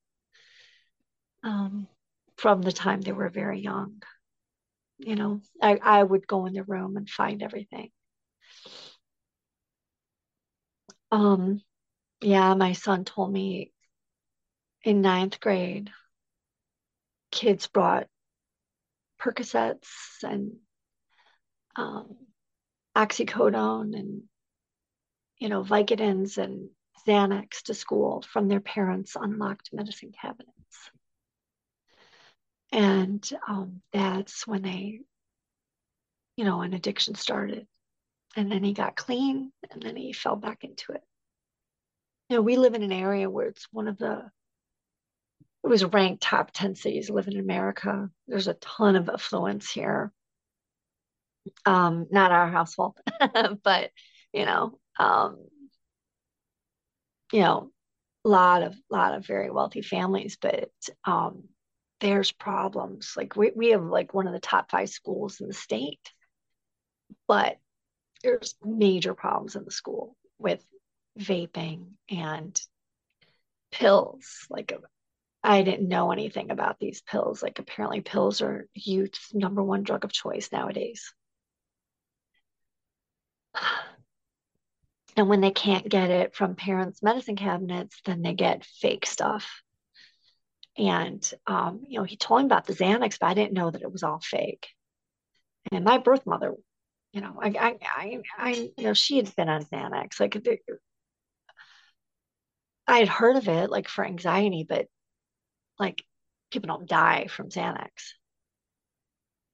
Um, from the time they were very young, you know, I, I would go in the room and find everything. Um, yeah, my son told me in ninth grade kids brought Percocets and um, oxycodone and you know Vicodins and Xanax to school from their parents' unlocked medicine cabinets. And um, that's when they, you know, an addiction started. And then he got clean and then he fell back into it. You know, we live in an area where it's one of the it was ranked top 10 cities live in America. There's a ton of affluence here. Um, not our household, but you know, um, you know, a lot of lot of very wealthy families, but um, there's problems. Like we, we have like one of the top five schools in the state, but there's major problems in the school with vaping and pills, like I didn't know anything about these pills. Like apparently pills are youth's number one drug of choice nowadays. And when they can't get it from parents' medicine cabinets, then they get fake stuff. And um, you know, he told me about the Xanax, but I didn't know that it was all fake. And my birth mother, you know, I, I, I, I you know, she had been on Xanax. Like, I had heard of it, like for anxiety, but like people don't die from Xanax.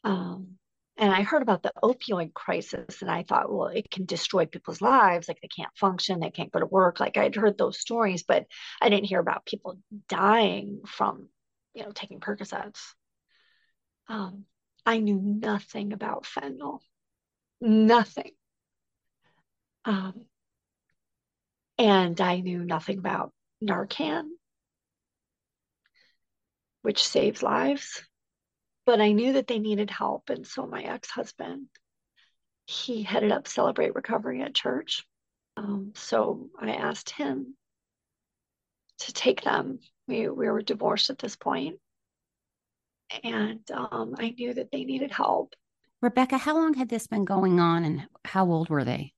Um, and I heard about the opioid crisis, and I thought, well, it can destroy people's lives. Like they can't function, they can't go to work. Like I'd heard those stories, but I didn't hear about people dying from, you know, taking Percocets. Um, I knew nothing about fentanyl, nothing. Um, and I knew nothing about Narcan, which saves lives. But I knew that they needed help. And so my ex husband, he headed up Celebrate Recovery at church. Um, so I asked him to take them. We, we were divorced at this point, and um, I knew that they needed help. Rebecca, how long had this been going on and how old were they?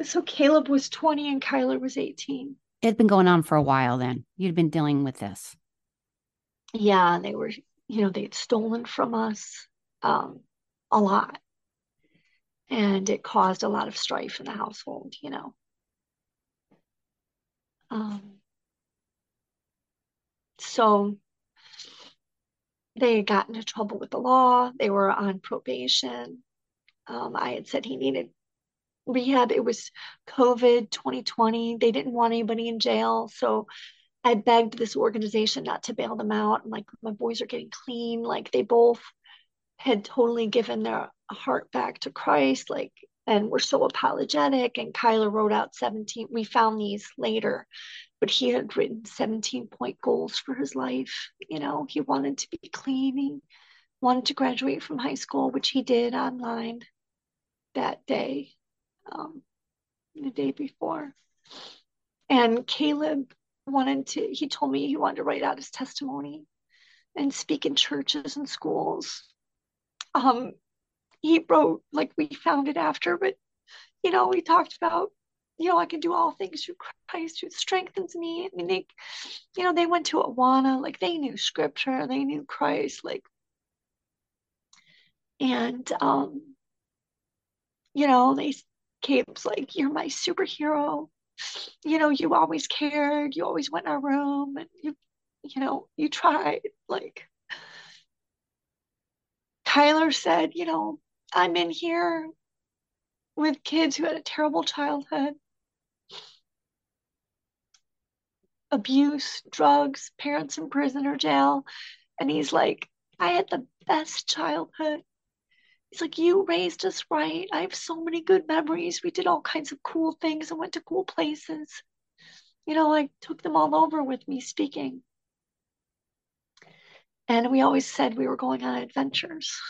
So Caleb was 20 and Kyler was 18. It had been going on for a while then. You'd been dealing with this. Yeah, they were, you know, they'd stolen from us um, a lot. And it caused a lot of strife in the household, you know. Um, so they got into trouble with the law. They were on probation. Um, I had said he needed rehab. It was COVID 2020. They didn't want anybody in jail. So I begged this organization not to bail them out. Like, my boys are getting clean. Like they both had totally given their heart back to Christ. Like, and were so apologetic. And Kyler wrote out 17. We found these later but he had written 17 point goals for his life. You know, he wanted to be clean. He wanted to graduate from high school, which he did online that day, um, the day before. And Caleb wanted to, he told me he wanted to write out his testimony and speak in churches and schools. Um, he wrote, like we found it after, but you know, we talked about you know, I can do all things through Christ who strengthens me. I mean, they, you know, they went to Awana, like they knew scripture, they knew Christ, like, and, um, you know, they, Caleb's like, you're my superhero. You know, you always cared. You always went in our room and you, you know, you tried. Like, Kyler said, you know, I'm in here with kids who had a terrible childhood abuse, drugs, parents in prison or jail. And he's like, I had the best childhood. He's like, You raised us right. I have so many good memories. We did all kinds of cool things and went to cool places. You know, I took them all over with me speaking. And we always said we were going on adventures.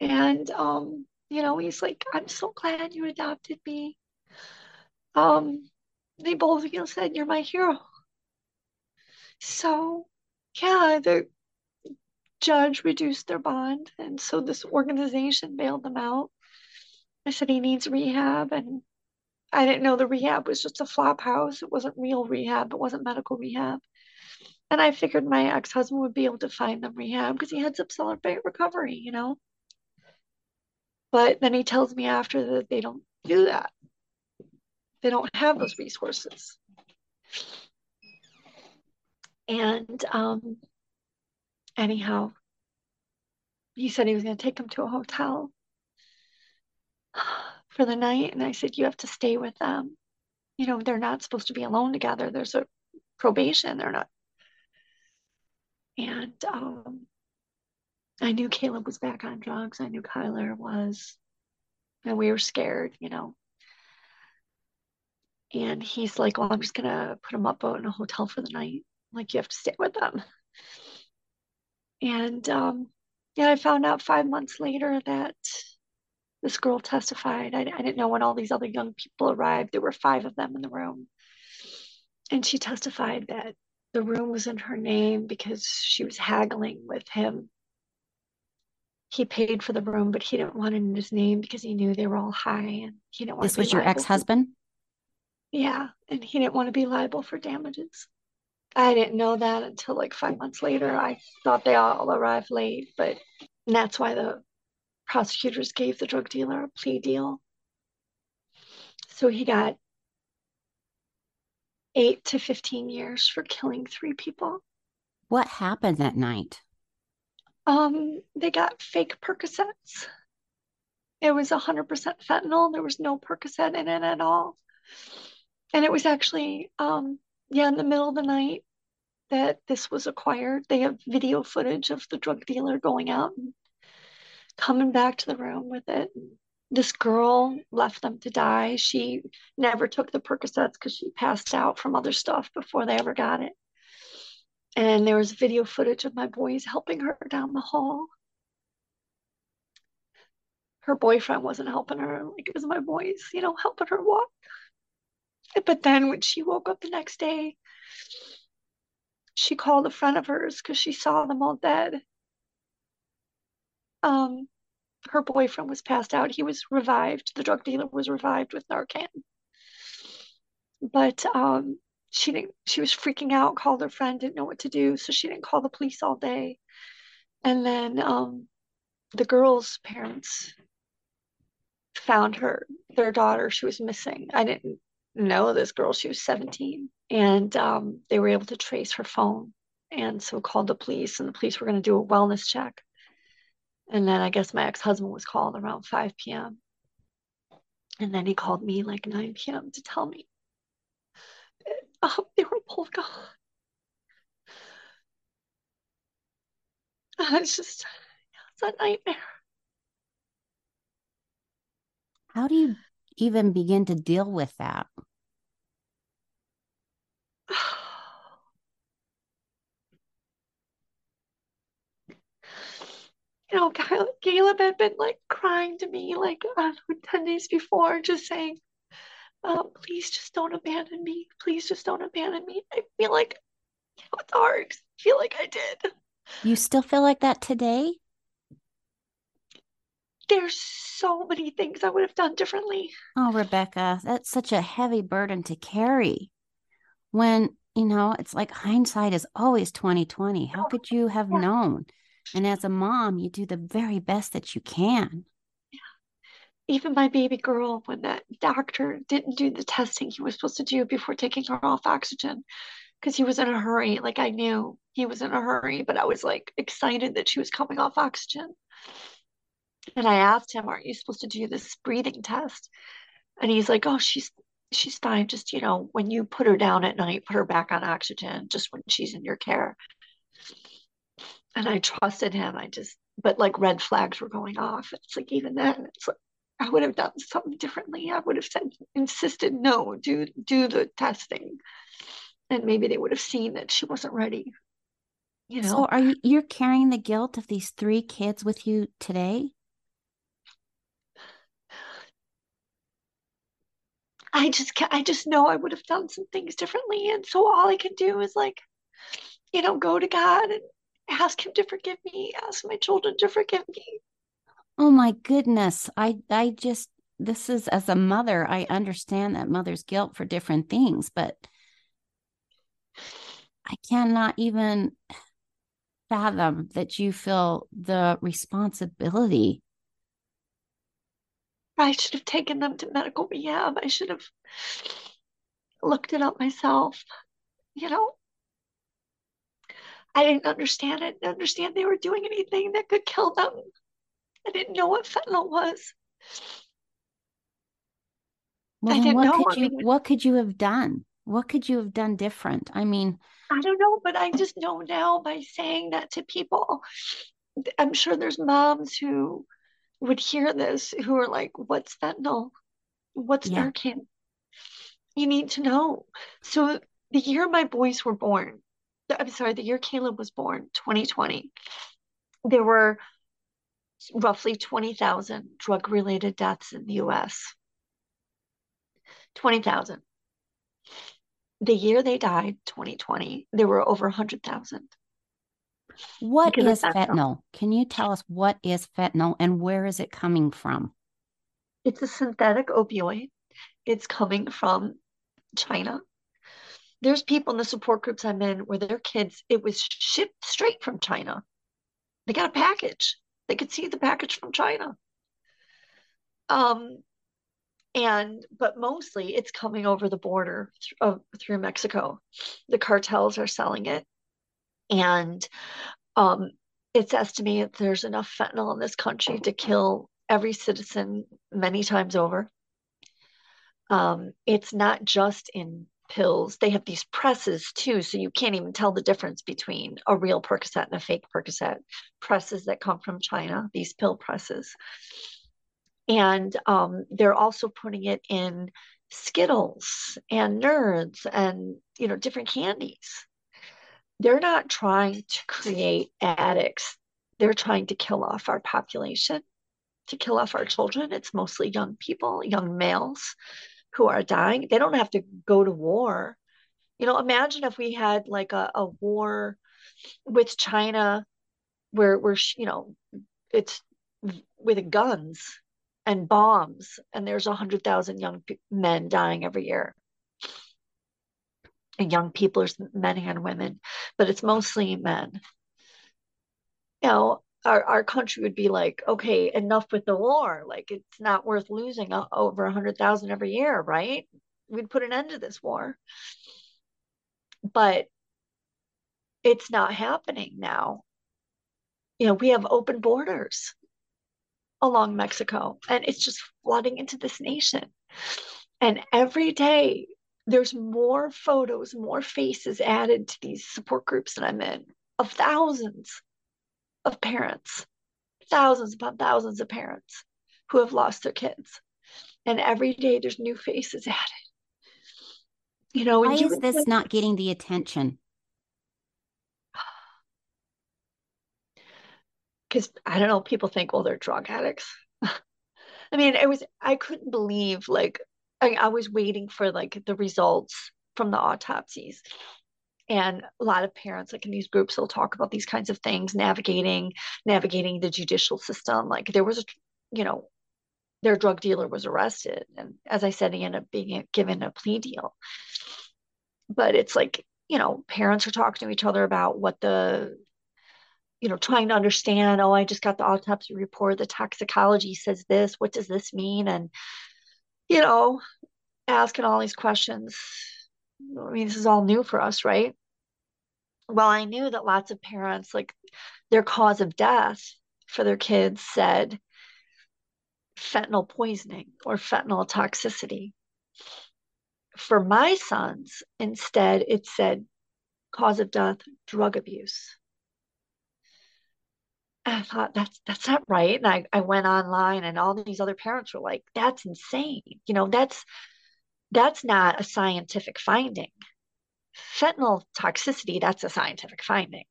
And, um, you know, he's like, I'm so glad you adopted me. Um, they both you know, said, You're my hero. So, yeah, the judge reduced their bond. And so this organization bailed them out. I said, He needs rehab. And I didn't know the rehab was just a flop house. It wasn't real rehab, it wasn't medical rehab. And I figured my ex husband would be able to find them rehab because he heads up Celebrate Recovery, you know? But then he tells me after that they don't do that. They don't have those resources. And um, anyhow, he said he was going to take them to a hotel for the night. And I said, You have to stay with them. You know, they're not supposed to be alone together. There's a probation. They're not. And um, I knew Caleb was back on drugs. I knew Kyler was. And we were scared, you know. And he's like, Well, I'm just gonna put him up in a hotel for the night. Like, you have to stay with them. And um, yeah, I found out five months later that this girl testified. I, I didn't know when all these other young people arrived. There were five of them in the room. And she testified that the room was in her name because she was haggling with him. He paid for the room, but he didn't want it in his name because he knew they were all high and he didn't want This was your ex husband? Yeah, and he didn't want to be liable for damages. I didn't know that until like five months later. I thought they all arrived late, but that's why the prosecutors gave the drug dealer a plea deal. So he got eight to 15 years for killing three people. What happened that night? Um, they got fake Percocets. It was 100% fentanyl. There was no Percocet in it at all and it was actually um yeah in the middle of the night that this was acquired. They have video footage of the drug dealer going out and coming back to the room with it. This girl left them to die. She never took the Percocets because she passed out from other stuff before they ever got it. And there was video footage of my boys helping her down the hall. Her boyfriend wasn't helping her, like it was my boys, you know, helping her walk. But then when she woke up the next day, she called a friend of hers because she saw them all dead. Um, her boyfriend was passed out. He was revived. The drug dealer was revived with Narcan. But um, she didn't. She was freaking out. Called her friend. Didn't know what to do, so she didn't call the police all day. And then um, the girl's parents found her, their daughter. She was missing. I didn't know this girl. She was 17 and um, they were able to trace her phone and so called the police and the police were going to do a wellness check. And then i guess my ex-husband was called around 5 p.m and then he called me like 9 p.m to tell me um, they were pulled gone. It's just it's a nightmare. How do you even begin to deal with that you know, Caleb had been like crying to me like uh, 10 days before, just saying, um, please just don't abandon me. Please just don't abandon me. I feel like, you know, it's hard. I feel like I did. You still feel like that today? There's so many things I would have done differently. Oh, Rebecca, that's such a heavy burden to carry. When, you know, it's like hindsight is always 2020. How could you have known? And as a mom, you do the very best that you can. Yeah. Even my baby girl, when that doctor didn't do the testing he was supposed to do before taking her off oxygen, because he was in a hurry. Like I knew he was in a hurry, but I was like excited that she was coming off oxygen. And I asked him, Aren't you supposed to do this breathing test? And he's like, Oh, she's she's fine. Just, you know, when you put her down at night, put her back on oxygen just when she's in your care and I trusted him. I just, but like red flags were going off. It's like even then, it's like I would have done something differently. I would have said, insisted, no, do do the testing, and maybe they would have seen that she wasn't ready. You know. So are you you're carrying the guilt of these three kids with you today? I just I just know I would have done some things differently, and so all I can do is like, you know, go to God and ask him to forgive me, ask my children to forgive me. Oh my goodness. I I just this is as a mother, I understand that mother's guilt for different things, but I cannot even fathom that you feel the responsibility. I should have taken them to medical rehab. I should have looked it up myself. You know, I didn't understand it. Didn't understand they were doing anything that could kill them. I didn't know what fentanyl was. Well, I didn't what know. Could you, I mean, what could you have done? What could you have done different? I mean, I don't know, but I just know now by saying that to people. I'm sure there's moms who would hear this who are like, "What's fentanyl? What's yeah. Narcan?" You need to know. So the year my boys were born, I'm sorry, the year Caleb was born, 2020, there were roughly 20,000 drug related deaths in the US. 20,000. The year they died, 2020, there were over 100,000. What is fentanyl? Can you tell us what is fentanyl and where is it coming from? It's a synthetic opioid. It's coming from China there's people in the support groups I'm in where their kids, it was shipped straight from China. They got a package. They could see the package from China. Um, and but mostly it's coming over the border th- through Mexico. The cartels are selling it, and um, it's estimated there's enough fentanyl in this country to kill every citizen many times over. Um, it's not just in pills. They have these presses too, so you can't even tell the difference between a real Percocet and a fake Percocet. Presses that come from China, these pill presses. And um, they're also putting it in Skittles and Nerds and you know different candies. They're not trying to create addicts. They're trying to kill off our population, to kill off our children. It's mostly young people, young males who are dying. They don't have to go to war. You know, imagine if we had like a, a war with China where we're, you know, it's with guns and bombs, and there's a hundred thousand young men dying every year. And young people are men and women, but it's mostly men. You know, our, our country would be like, okay, enough with the war. Like it's not worth losing over a hundred thousand every year, right? We'd put an end to this war. But it's not happening now. You know, we have open borders along Mexico, and it's just flooding into this nation. And every day there's more photos, more faces added to these support groups that I'm in of thousands of parents, thousands upon thousands of parents who have lost their kids. And every day there's new faces added. You know, why is this not getting the attention? Because I don't know, people think, well, they're drug addicts. I mean, it was, I couldn't believe, like, I, I was waiting for like the results from the autopsies and a lot of parents like in these groups will talk about these kinds of things navigating navigating the judicial system. Like there was a you know their drug dealer was arrested and as i said he ended up being given a plea deal. But it's like you know parents are talking to each other about what the you know trying to understand oh i just got the autopsy report. The toxicology says this. What does this mean? And you know asking all these questions I mean, this is all new for us, right? Well, I knew that lots of parents, like their cause of death for their kids said fentanyl poisoning or fentanyl toxicity. For my sons, instead, it said cause of death, drug abuse. I thought that's that's not right. And I, I went online and all these other parents were like, that's insane. You know, that's that's not a scientific finding. Fentanyl toxicity, that's a scientific finding.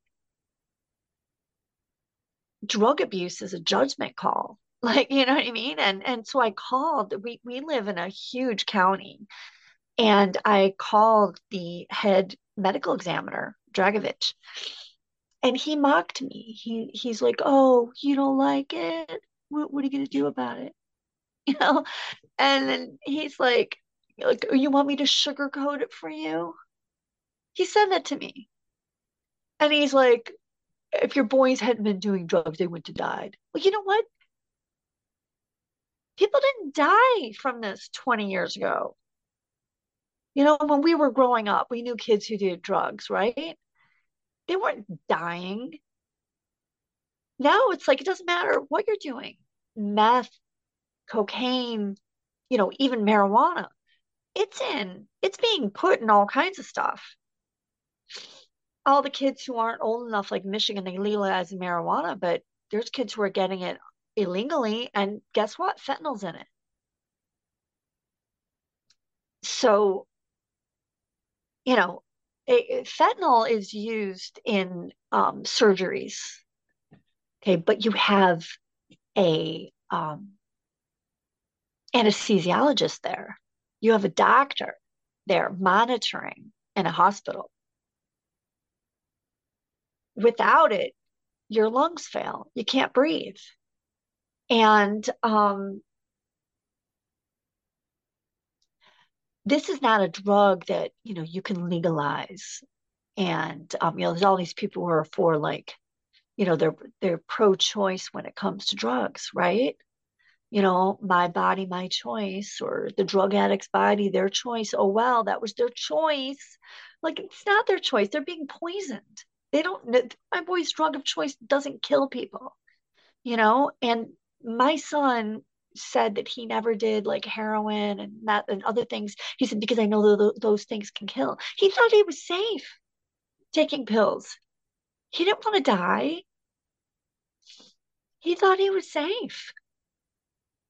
Drug abuse is a judgment call. Like, you know what I mean? And and so I called, we we live in a huge county. And I called the head medical examiner, Dragovic, and he mocked me. He he's like, "Oh, you don't like it? What what are you gonna do about it?" You know, and then he's like, like, oh, you want me to sugarcoat it for you? He said that to me. And he's like, if your boys hadn't been doing drugs, they wouldn't have died. Well, you know what? People didn't die from this 20 years ago. You know, when we were growing up, we knew kids who did drugs, right? They weren't dying. Now it's like it doesn't matter what you're doing meth, cocaine, you know, even marijuana it's in, it's being put in all kinds of stuff. All the kids who aren't old enough, like Michigan, they legalize marijuana, but there's kids who are getting it illegally, and guess what? Fentanyl's in it. So, you know, it, fentanyl is used in um, surgeries. Okay, but you have a um, anesthesiologist there you have a doctor there monitoring in a hospital. Without it, your lungs fail. You can't breathe. And um, this is not a drug that you know you can legalize. And um, you know, there's all these people who are for like, you know, they're they're pro-choice when it comes to drugs, right? You know, my body, my choice, or the drug addict's body, their choice. Oh, well, that was their choice. Like, it's not their choice. They're being poisoned. They don't, my boy's drug of choice doesn't kill people, you know? And my son said that he never did like heroin and meth and other things. He said, because I know th- those things can kill. He thought he was safe taking pills. He didn't want to die. He thought he was safe.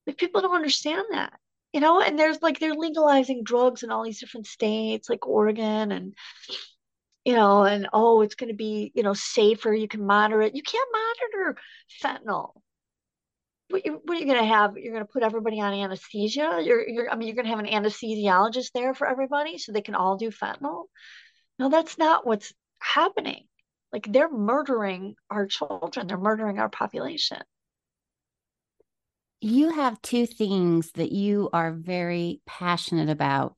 But people don't understand that, you know, and there's like they're legalizing drugs in all these different states, like Oregon and you know, and oh, it's going to be, you know, safer. You can monitor it. You can't monitor fentanyl what, you, what are you going to have? You're going to put everybody on anesthesia. You're, you're, I mean, you're going to have an anesthesiologist there for everybody so they can all do fentanyl. No, that's not what's happening. Like they're murdering our children. They're murdering our population. You have two things that you are very passionate about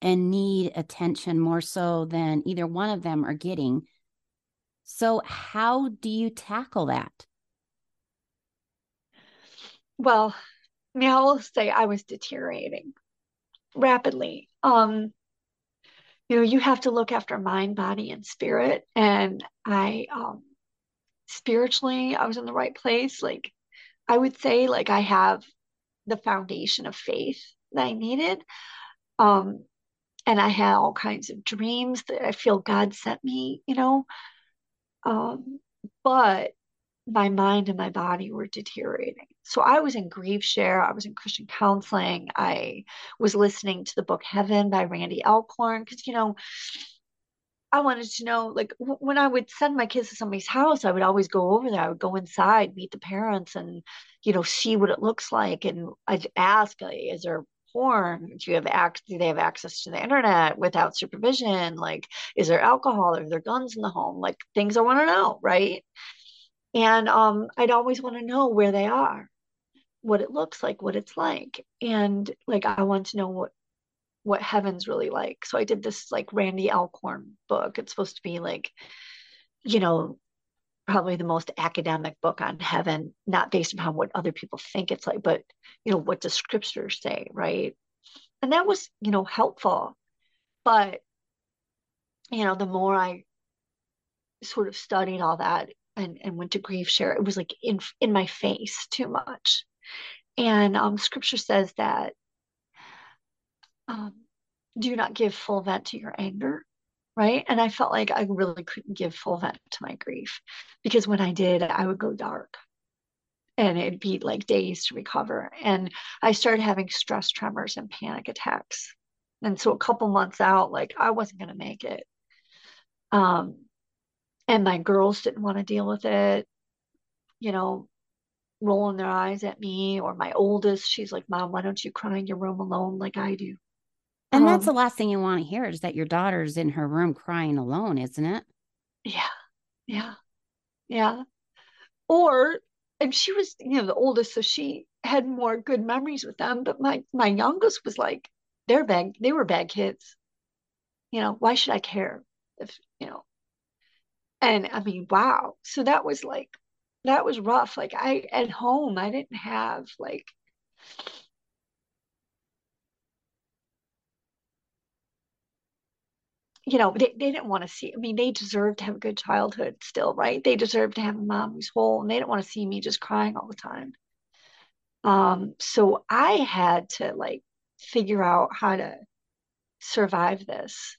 and need attention more so than either one of them are getting. So, how do you tackle that? well, I mean, I will say I was deteriorating rapidly. Um, you know, you have to look after mind, body, and spirit. And I, um, spiritually, I was in the right place. Like, I would say, like, I have the foundation of faith that I needed. Um, and I had all kinds of dreams that I feel God sent me, you know. Um, but my mind and my body were deteriorating. So I was in grief share, I was in Christian counseling, I was listening to the book Heaven by Randy Alcorn because you know I wanted to know like w- when I would send my kids to somebody's house, I would always go over there. I would go inside, meet the parents and you know see what it looks like and I'd ask like, is there porn? Do you have access? Do they have access to the internet without supervision? Like, is there alcohol? Are there guns in the home? Like things I want to know, right? And um, I'd always want to know where they are, what it looks like, what it's like. And like I want to know what what heaven's really like. So I did this like Randy Alcorn book. It's supposed to be like, you know, probably the most academic book on heaven, not based upon what other people think it's like, but you know, what the scriptures say, right? And that was, you know, helpful. But you know, the more I sort of studied all that, and, and went to grief share, it was like in in my face too much. And um, scripture says that um, do not give full vent to your anger, right? And I felt like I really couldn't give full vent to my grief because when I did, I would go dark and it'd be like days to recover. And I started having stress tremors and panic attacks. And so a couple months out, like I wasn't going to make it. Um, and my girls didn't want to deal with it, you know, rolling their eyes at me. Or my oldest, she's like, Mom, why don't you cry in your room alone like I do? And um, that's the last thing you want to hear is that your daughter's in her room crying alone, isn't it? Yeah. Yeah. Yeah. Or, and she was, you know, the oldest, so she had more good memories with them. But my my youngest was like, they're bad, they were bad kids. You know, why should I care if, you know, and I mean, wow. So that was like, that was rough. Like I, at home, I didn't have like, you know, they, they didn't want to see, I mean, they deserve to have a good childhood still, right? They deserve to have a mom who's whole and they didn't want to see me just crying all the time. Um, so I had to like figure out how to survive this.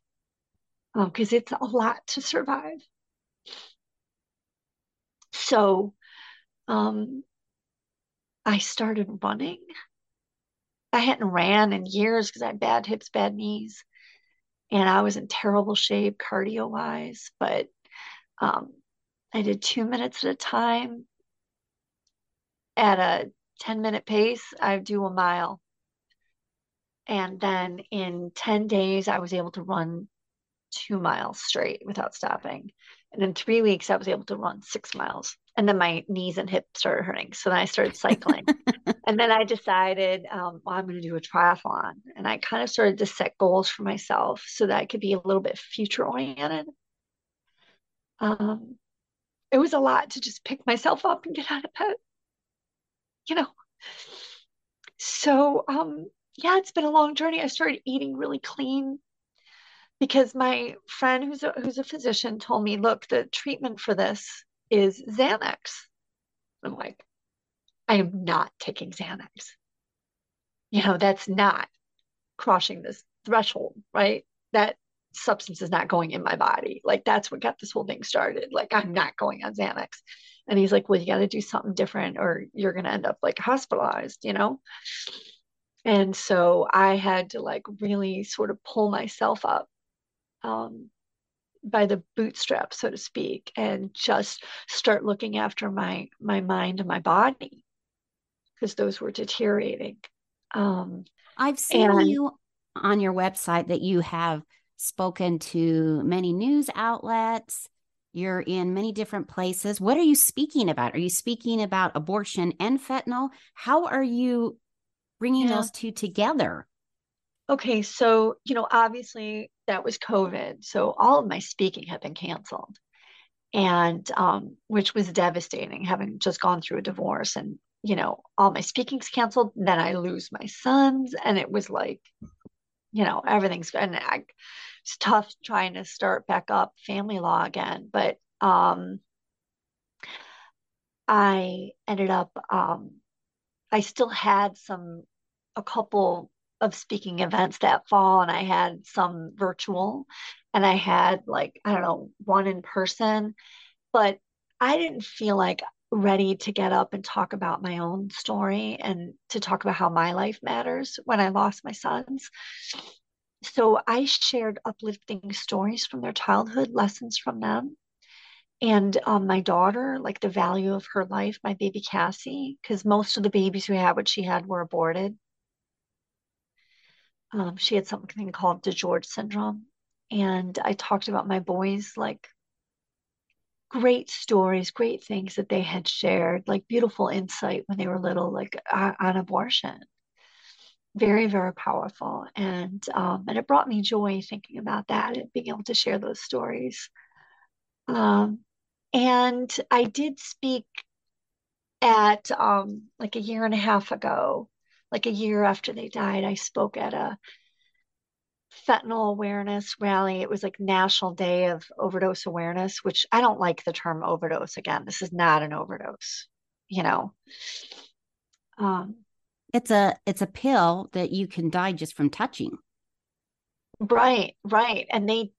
Um, because it's a lot to survive. So um, I started running. I hadn't ran in years because I had bad hips, bad knees, and I was in terrible shape cardio wise. But um, I did two minutes at a time at a 10 minute pace. I do a mile. And then in 10 days, I was able to run two miles straight without stopping. And in three weeks, I was able to run six miles. And then my knees and hips started hurting. So then I started cycling. and then I decided, um, well, I'm going to do a triathlon. And I kind of started to set goals for myself so that I could be a little bit future oriented. Um, it was a lot to just pick myself up and get out of bed, you know. So, um, yeah, it's been a long journey. I started eating really clean because my friend who's a, who's a physician told me, look, the treatment for this is Xanax. I'm like, I am not taking Xanax. you know, that's not crossing this threshold, right? That substance is not going in my body. Like that's what got this whole thing started. Like I'm not going on Xanax. And he's like, well, you got to do something different or you're going to end up like hospitalized, you know? And so I had to like really sort of pull myself up um, by the bootstrap, so to speak, and just start looking after my my mind and my body because those were deteriorating. Um, I've seen and, you on your website that you have spoken to many news outlets. You're in many different places. What are you speaking about? Are you speaking about abortion and fentanyl? How are you bringing yeah. those two together? Okay, so, you know, obviously that was COVID. So all of my speaking had been canceled. And um, which was devastating, having just gone through a divorce and, you know, all my speaking's canceled. Then I lose my sons. And it was like, you know, everything's and I, it's tough trying to start back up family law again. But um I ended up um I still had some a couple of speaking events that fall and I had some virtual and I had like, I don't know, one in person, but I didn't feel like ready to get up and talk about my own story and to talk about how my life matters when I lost my sons. So I shared uplifting stories from their childhood, lessons from them. And um, my daughter, like the value of her life, my baby Cassie, because most of the babies we had, what she had, were aborted. Um, she had something called DiGeorge syndrome. And I talked about my boys, like great stories, great things that they had shared, like beautiful insight when they were little, like uh, on abortion. Very, very powerful. And um, and it brought me joy thinking about that and being able to share those stories. Um, and I did speak at um, like a year and a half ago like a year after they died, I spoke at a fentanyl awareness rally. It was like National Day of Overdose Awareness, which I don't like the term overdose again. This is not an overdose, you know. Um, it's a it's a pill that you can die just from touching. Right, right. And they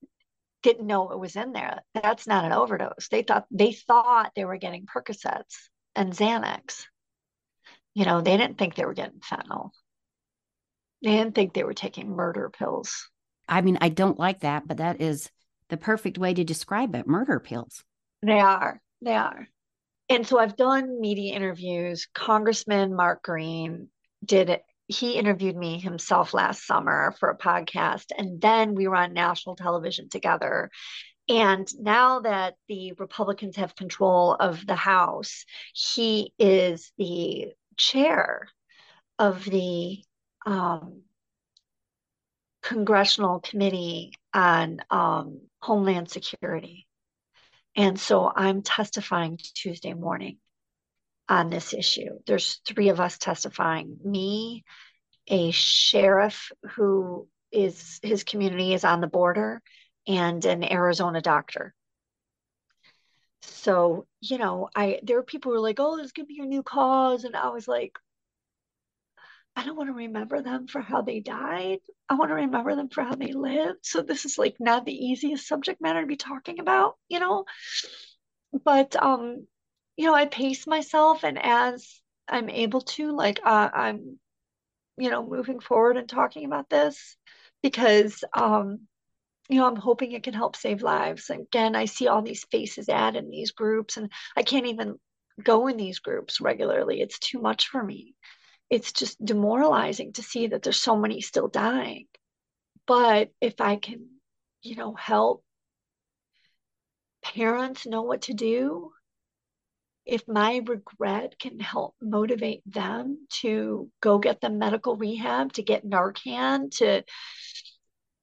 didn't know it was in there. That's not an overdose. They thought they thought they were getting Percocets and Xanax. You know, they didn't think they were getting fentanyl. Didn't think they were taking murder pills. I mean, I don't like that, but that is the perfect way to describe it murder pills. They are. They are. And so I've done media interviews. Congressman Mark Green did it. He interviewed me himself last summer for a podcast. And then we were on national television together. And now that the Republicans have control of the House, he is the chair of the um, Congressional Committee on um, Homeland Security. And so I'm testifying Tuesday morning on this issue. There's three of us testifying me, a sheriff who is his community is on the border, and an Arizona doctor. So, you know, I there were people who were like, oh, this could be your new cause. And I was like, I don't want to remember them for how they died. I want to remember them for how they lived. So this is like not the easiest subject matter to be talking about, you know. But um, you know, I pace myself and as I'm able to, like uh, I'm, you know, moving forward and talking about this because um you know, I'm hoping it can help save lives. Again, I see all these faces added in these groups, and I can't even go in these groups regularly. It's too much for me. It's just demoralizing to see that there's so many still dying. But if I can, you know, help parents know what to do, if my regret can help motivate them to go get the medical rehab, to get Narcan, to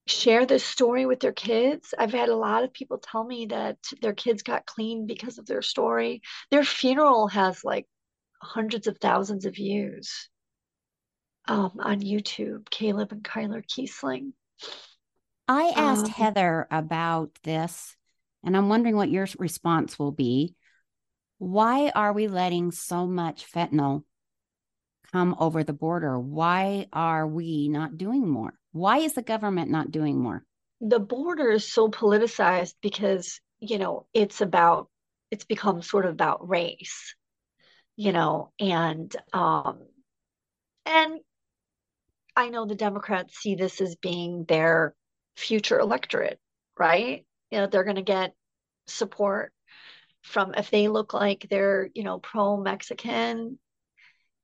share this story with their kids. I've had a lot of people tell me that their kids got clean because of their story. Their funeral has like hundreds of thousands of views um, on YouTube, Caleb and Kyler Kiessling. I asked um, Heather about this, and I'm wondering what your response will be. Why are we letting so much fentanyl come over the border. Why are we not doing more? Why is the government not doing more? The border is so politicized because, you know, it's about, it's become sort of about race, you know, and, um, and I know the Democrats see this as being their future electorate, right? You know, they're going to get support from if they look like they're, you know, pro Mexican,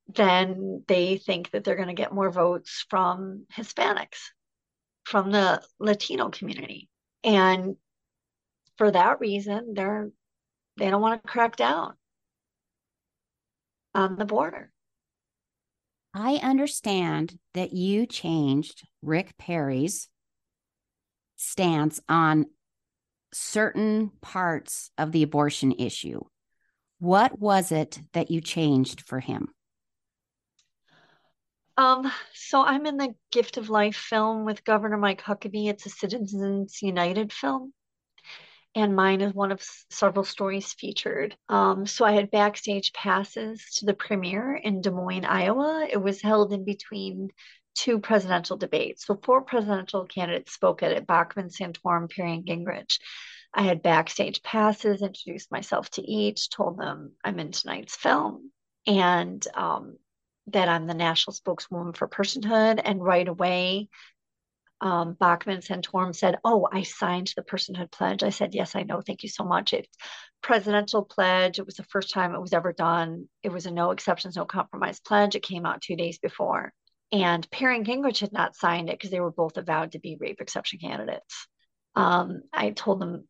then they think that they're going to get more votes from Hispanics, from the Latino community. And for that reason, they're they don't want to crack down on the border. I understand that you changed Rick Perry's stance on certain parts of the abortion issue. What was it that you changed for him? Um, so I'm in the Gift of Life film with Governor Mike Huckabee. It's a Citizens United film. And mine is one of several stories featured. Um, so I had backstage passes to the premiere in Des Moines, Iowa. It was held in between two presidential debates. So four presidential candidates spoke at it, Bachmann, Santorum, Perry, and Gingrich. I had backstage passes, introduced myself to each, told them I'm in tonight's film, and um, that I'm the national spokeswoman for personhood. And right away, um, Bachmann Santorum said, Oh, I signed the personhood pledge. I said, Yes, I know. Thank you so much. It's presidential pledge. It was the first time it was ever done. It was a no exceptions, no compromise pledge. It came out two days before. And Perry and Gingrich had not signed it because they were both avowed to be rape exception candidates. Um, I told them,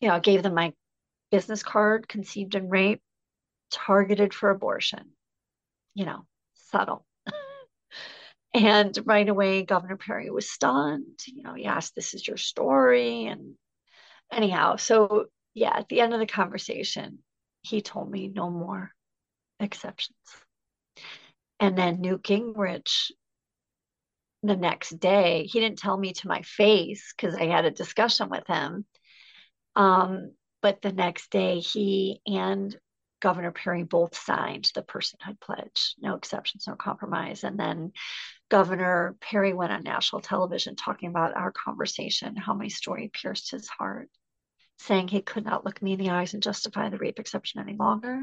you know, I gave them my business card, conceived in rape, targeted for abortion, you know, subtle. And right away, Governor Perry was stunned. You know, he asked, This is your story. And anyhow, so yeah, at the end of the conversation, he told me no more exceptions. And then Newt Gingrich, the next day, he didn't tell me to my face because I had a discussion with him. Um, but the next day, he and Governor Perry both signed the personhood pledge, no exceptions, no compromise. And then Governor Perry went on national television talking about our conversation, how my story pierced his heart, saying he could not look me in the eyes and justify the rape exception any longer.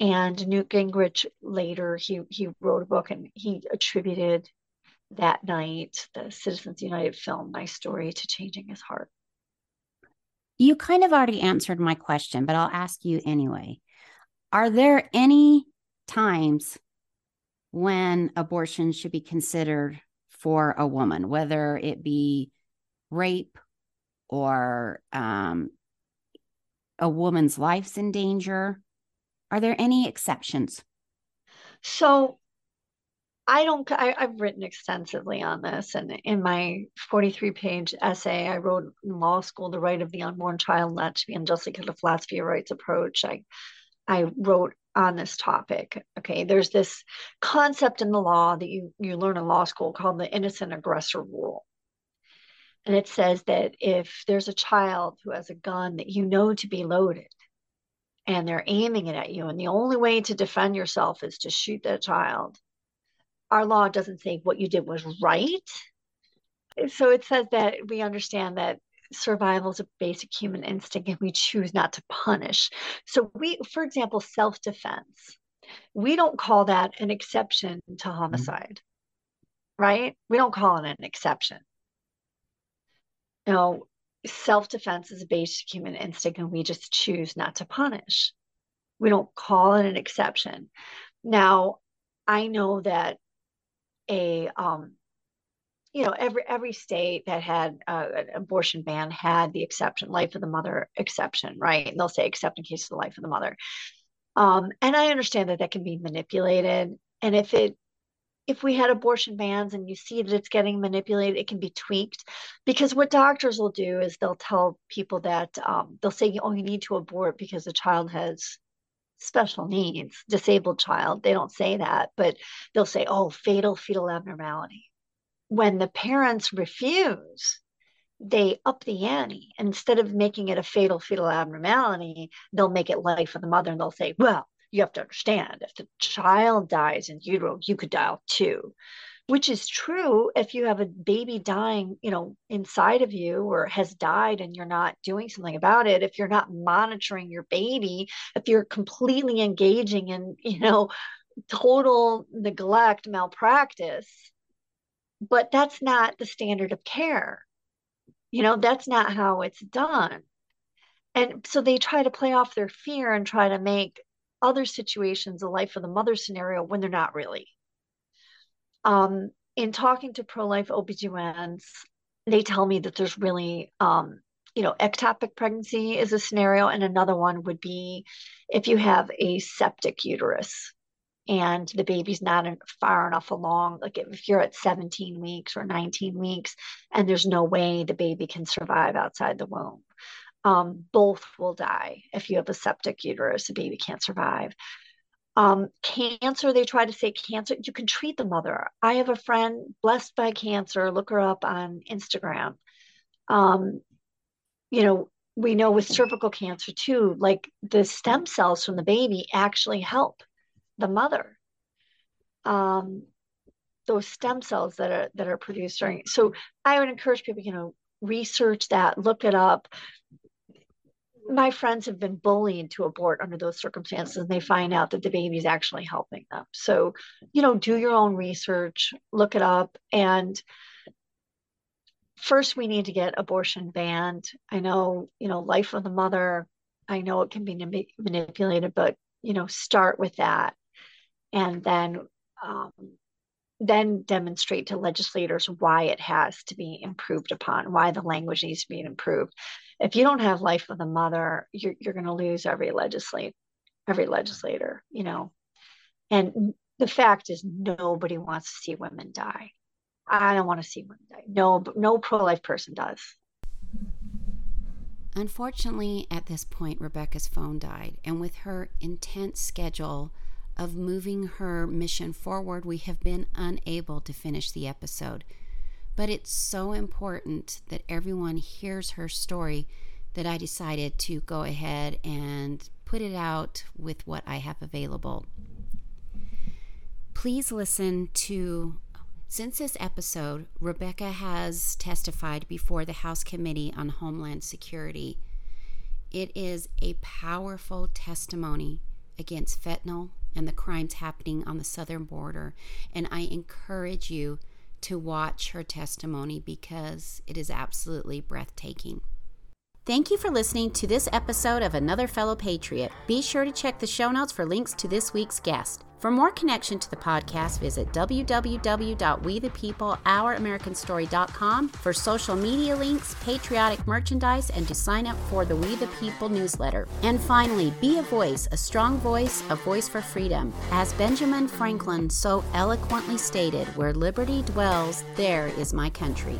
And Newt Gingrich later he he wrote a book and he attributed that night the Citizens United film My Story to changing his heart. You kind of already answered my question, but I'll ask you anyway. Are there any times when abortion should be considered for a woman, whether it be rape or um, a woman's life's in danger are there any exceptions? So I don't, I, have written extensively on this. And in my 43 page essay, I wrote in law school, The Right of the Unborn Child Not to be Unjustly Killed, a Philosophy of Rights Approach. I, I wrote on this topic. Okay. There's this concept in the law that you, you learn in law school called the innocent aggressor rule. And it says that if there's a child who has a gun that you know to be loaded, and they're aiming it at you. And the only way to defend yourself is to shoot that child. Our law doesn't say what you did was right. So it says that we understand that survival is a basic human instinct and we choose not to punish. So we, for example, self-defense, we don't call that an exception to mm-hmm. homicide, mm-hmm. right? We don't call it an exception. You know, self defense is a basic human instinct, and we just choose not to punish. We don't call it an exception. Now, I know that a um, you know every every state that had uh, an abortion ban had the exception life of the mother exception right and they'll say except in case of the life of the mother um, and i understand that that can be manipulated and if it if we had abortion bans and you see that it's getting manipulated, it can be tweaked. Because what doctors will do is they'll tell people that um, they'll say, oh, you need to abort because the child has special needs, disabled child. They don't say that, but they'll say, oh, fatal fetal abnormality. When the parents refuse, they up the ante. Instead of making it a fatal fetal abnormality, they'll make it life of the mother and they'll say, well, you have to understand if the child dies in utero, you could die too, which is true if you have a baby dying, you know, inside of you or has died and you're not doing something about it. If you're not monitoring your baby, if you're completely engaging in, you know, total neglect, malpractice, but that's not the standard of care. You know, that's not how it's done. And so they try to play off their fear and try to make other situations a life of the mother scenario when they're not really. Um, in talking to pro life OBGYNs, they tell me that there's really, um, you know, ectopic pregnancy is a scenario, and another one would be if you have a septic uterus and the baby's not far enough along, like if you're at 17 weeks or 19 weeks, and there's no way the baby can survive outside the womb um, both will die. If you have a septic uterus, the baby can't survive. Um, cancer, they try to say cancer, you can treat the mother. I have a friend blessed by cancer. Look her up on Instagram. Um, you know, we know with cervical cancer too, like the stem cells from the baby actually help the mother. Um, those stem cells that are that are produced during. So I would encourage people, you know, research that, look it up, my friends have been bullied to abort under those circumstances and they find out that the baby is actually helping them so you know do your own research look it up and first we need to get abortion banned i know you know life of the mother i know it can be manipulated but you know start with that and then um, then demonstrate to legislators why it has to be improved upon, why the language needs to be improved. If you don't have life of the mother, you're, you're going to lose every legislate, every legislator, you know. And the fact is, nobody wants to see women die. I don't want to see women die. No, no pro-life person does. Unfortunately, at this point, Rebecca's phone died, and with her intense schedule of moving her mission forward, we have been unable to finish the episode. But it's so important that everyone hears her story that I decided to go ahead and put it out with what I have available. Please listen to. Since this episode, Rebecca has testified before the House Committee on Homeland Security. It is a powerful testimony against fentanyl and the crimes happening on the southern border. And I encourage you to watch her testimony because it is absolutely breathtaking. Thank you for listening to this episode of Another Fellow Patriot. Be sure to check the show notes for links to this week's guest. For more connection to the podcast, visit www.wethepeopleouramericanstory.com for social media links, patriotic merchandise, and to sign up for the We the People newsletter. And finally, be a voice, a strong voice, a voice for freedom. As Benjamin Franklin so eloquently stated, where liberty dwells, there is my country.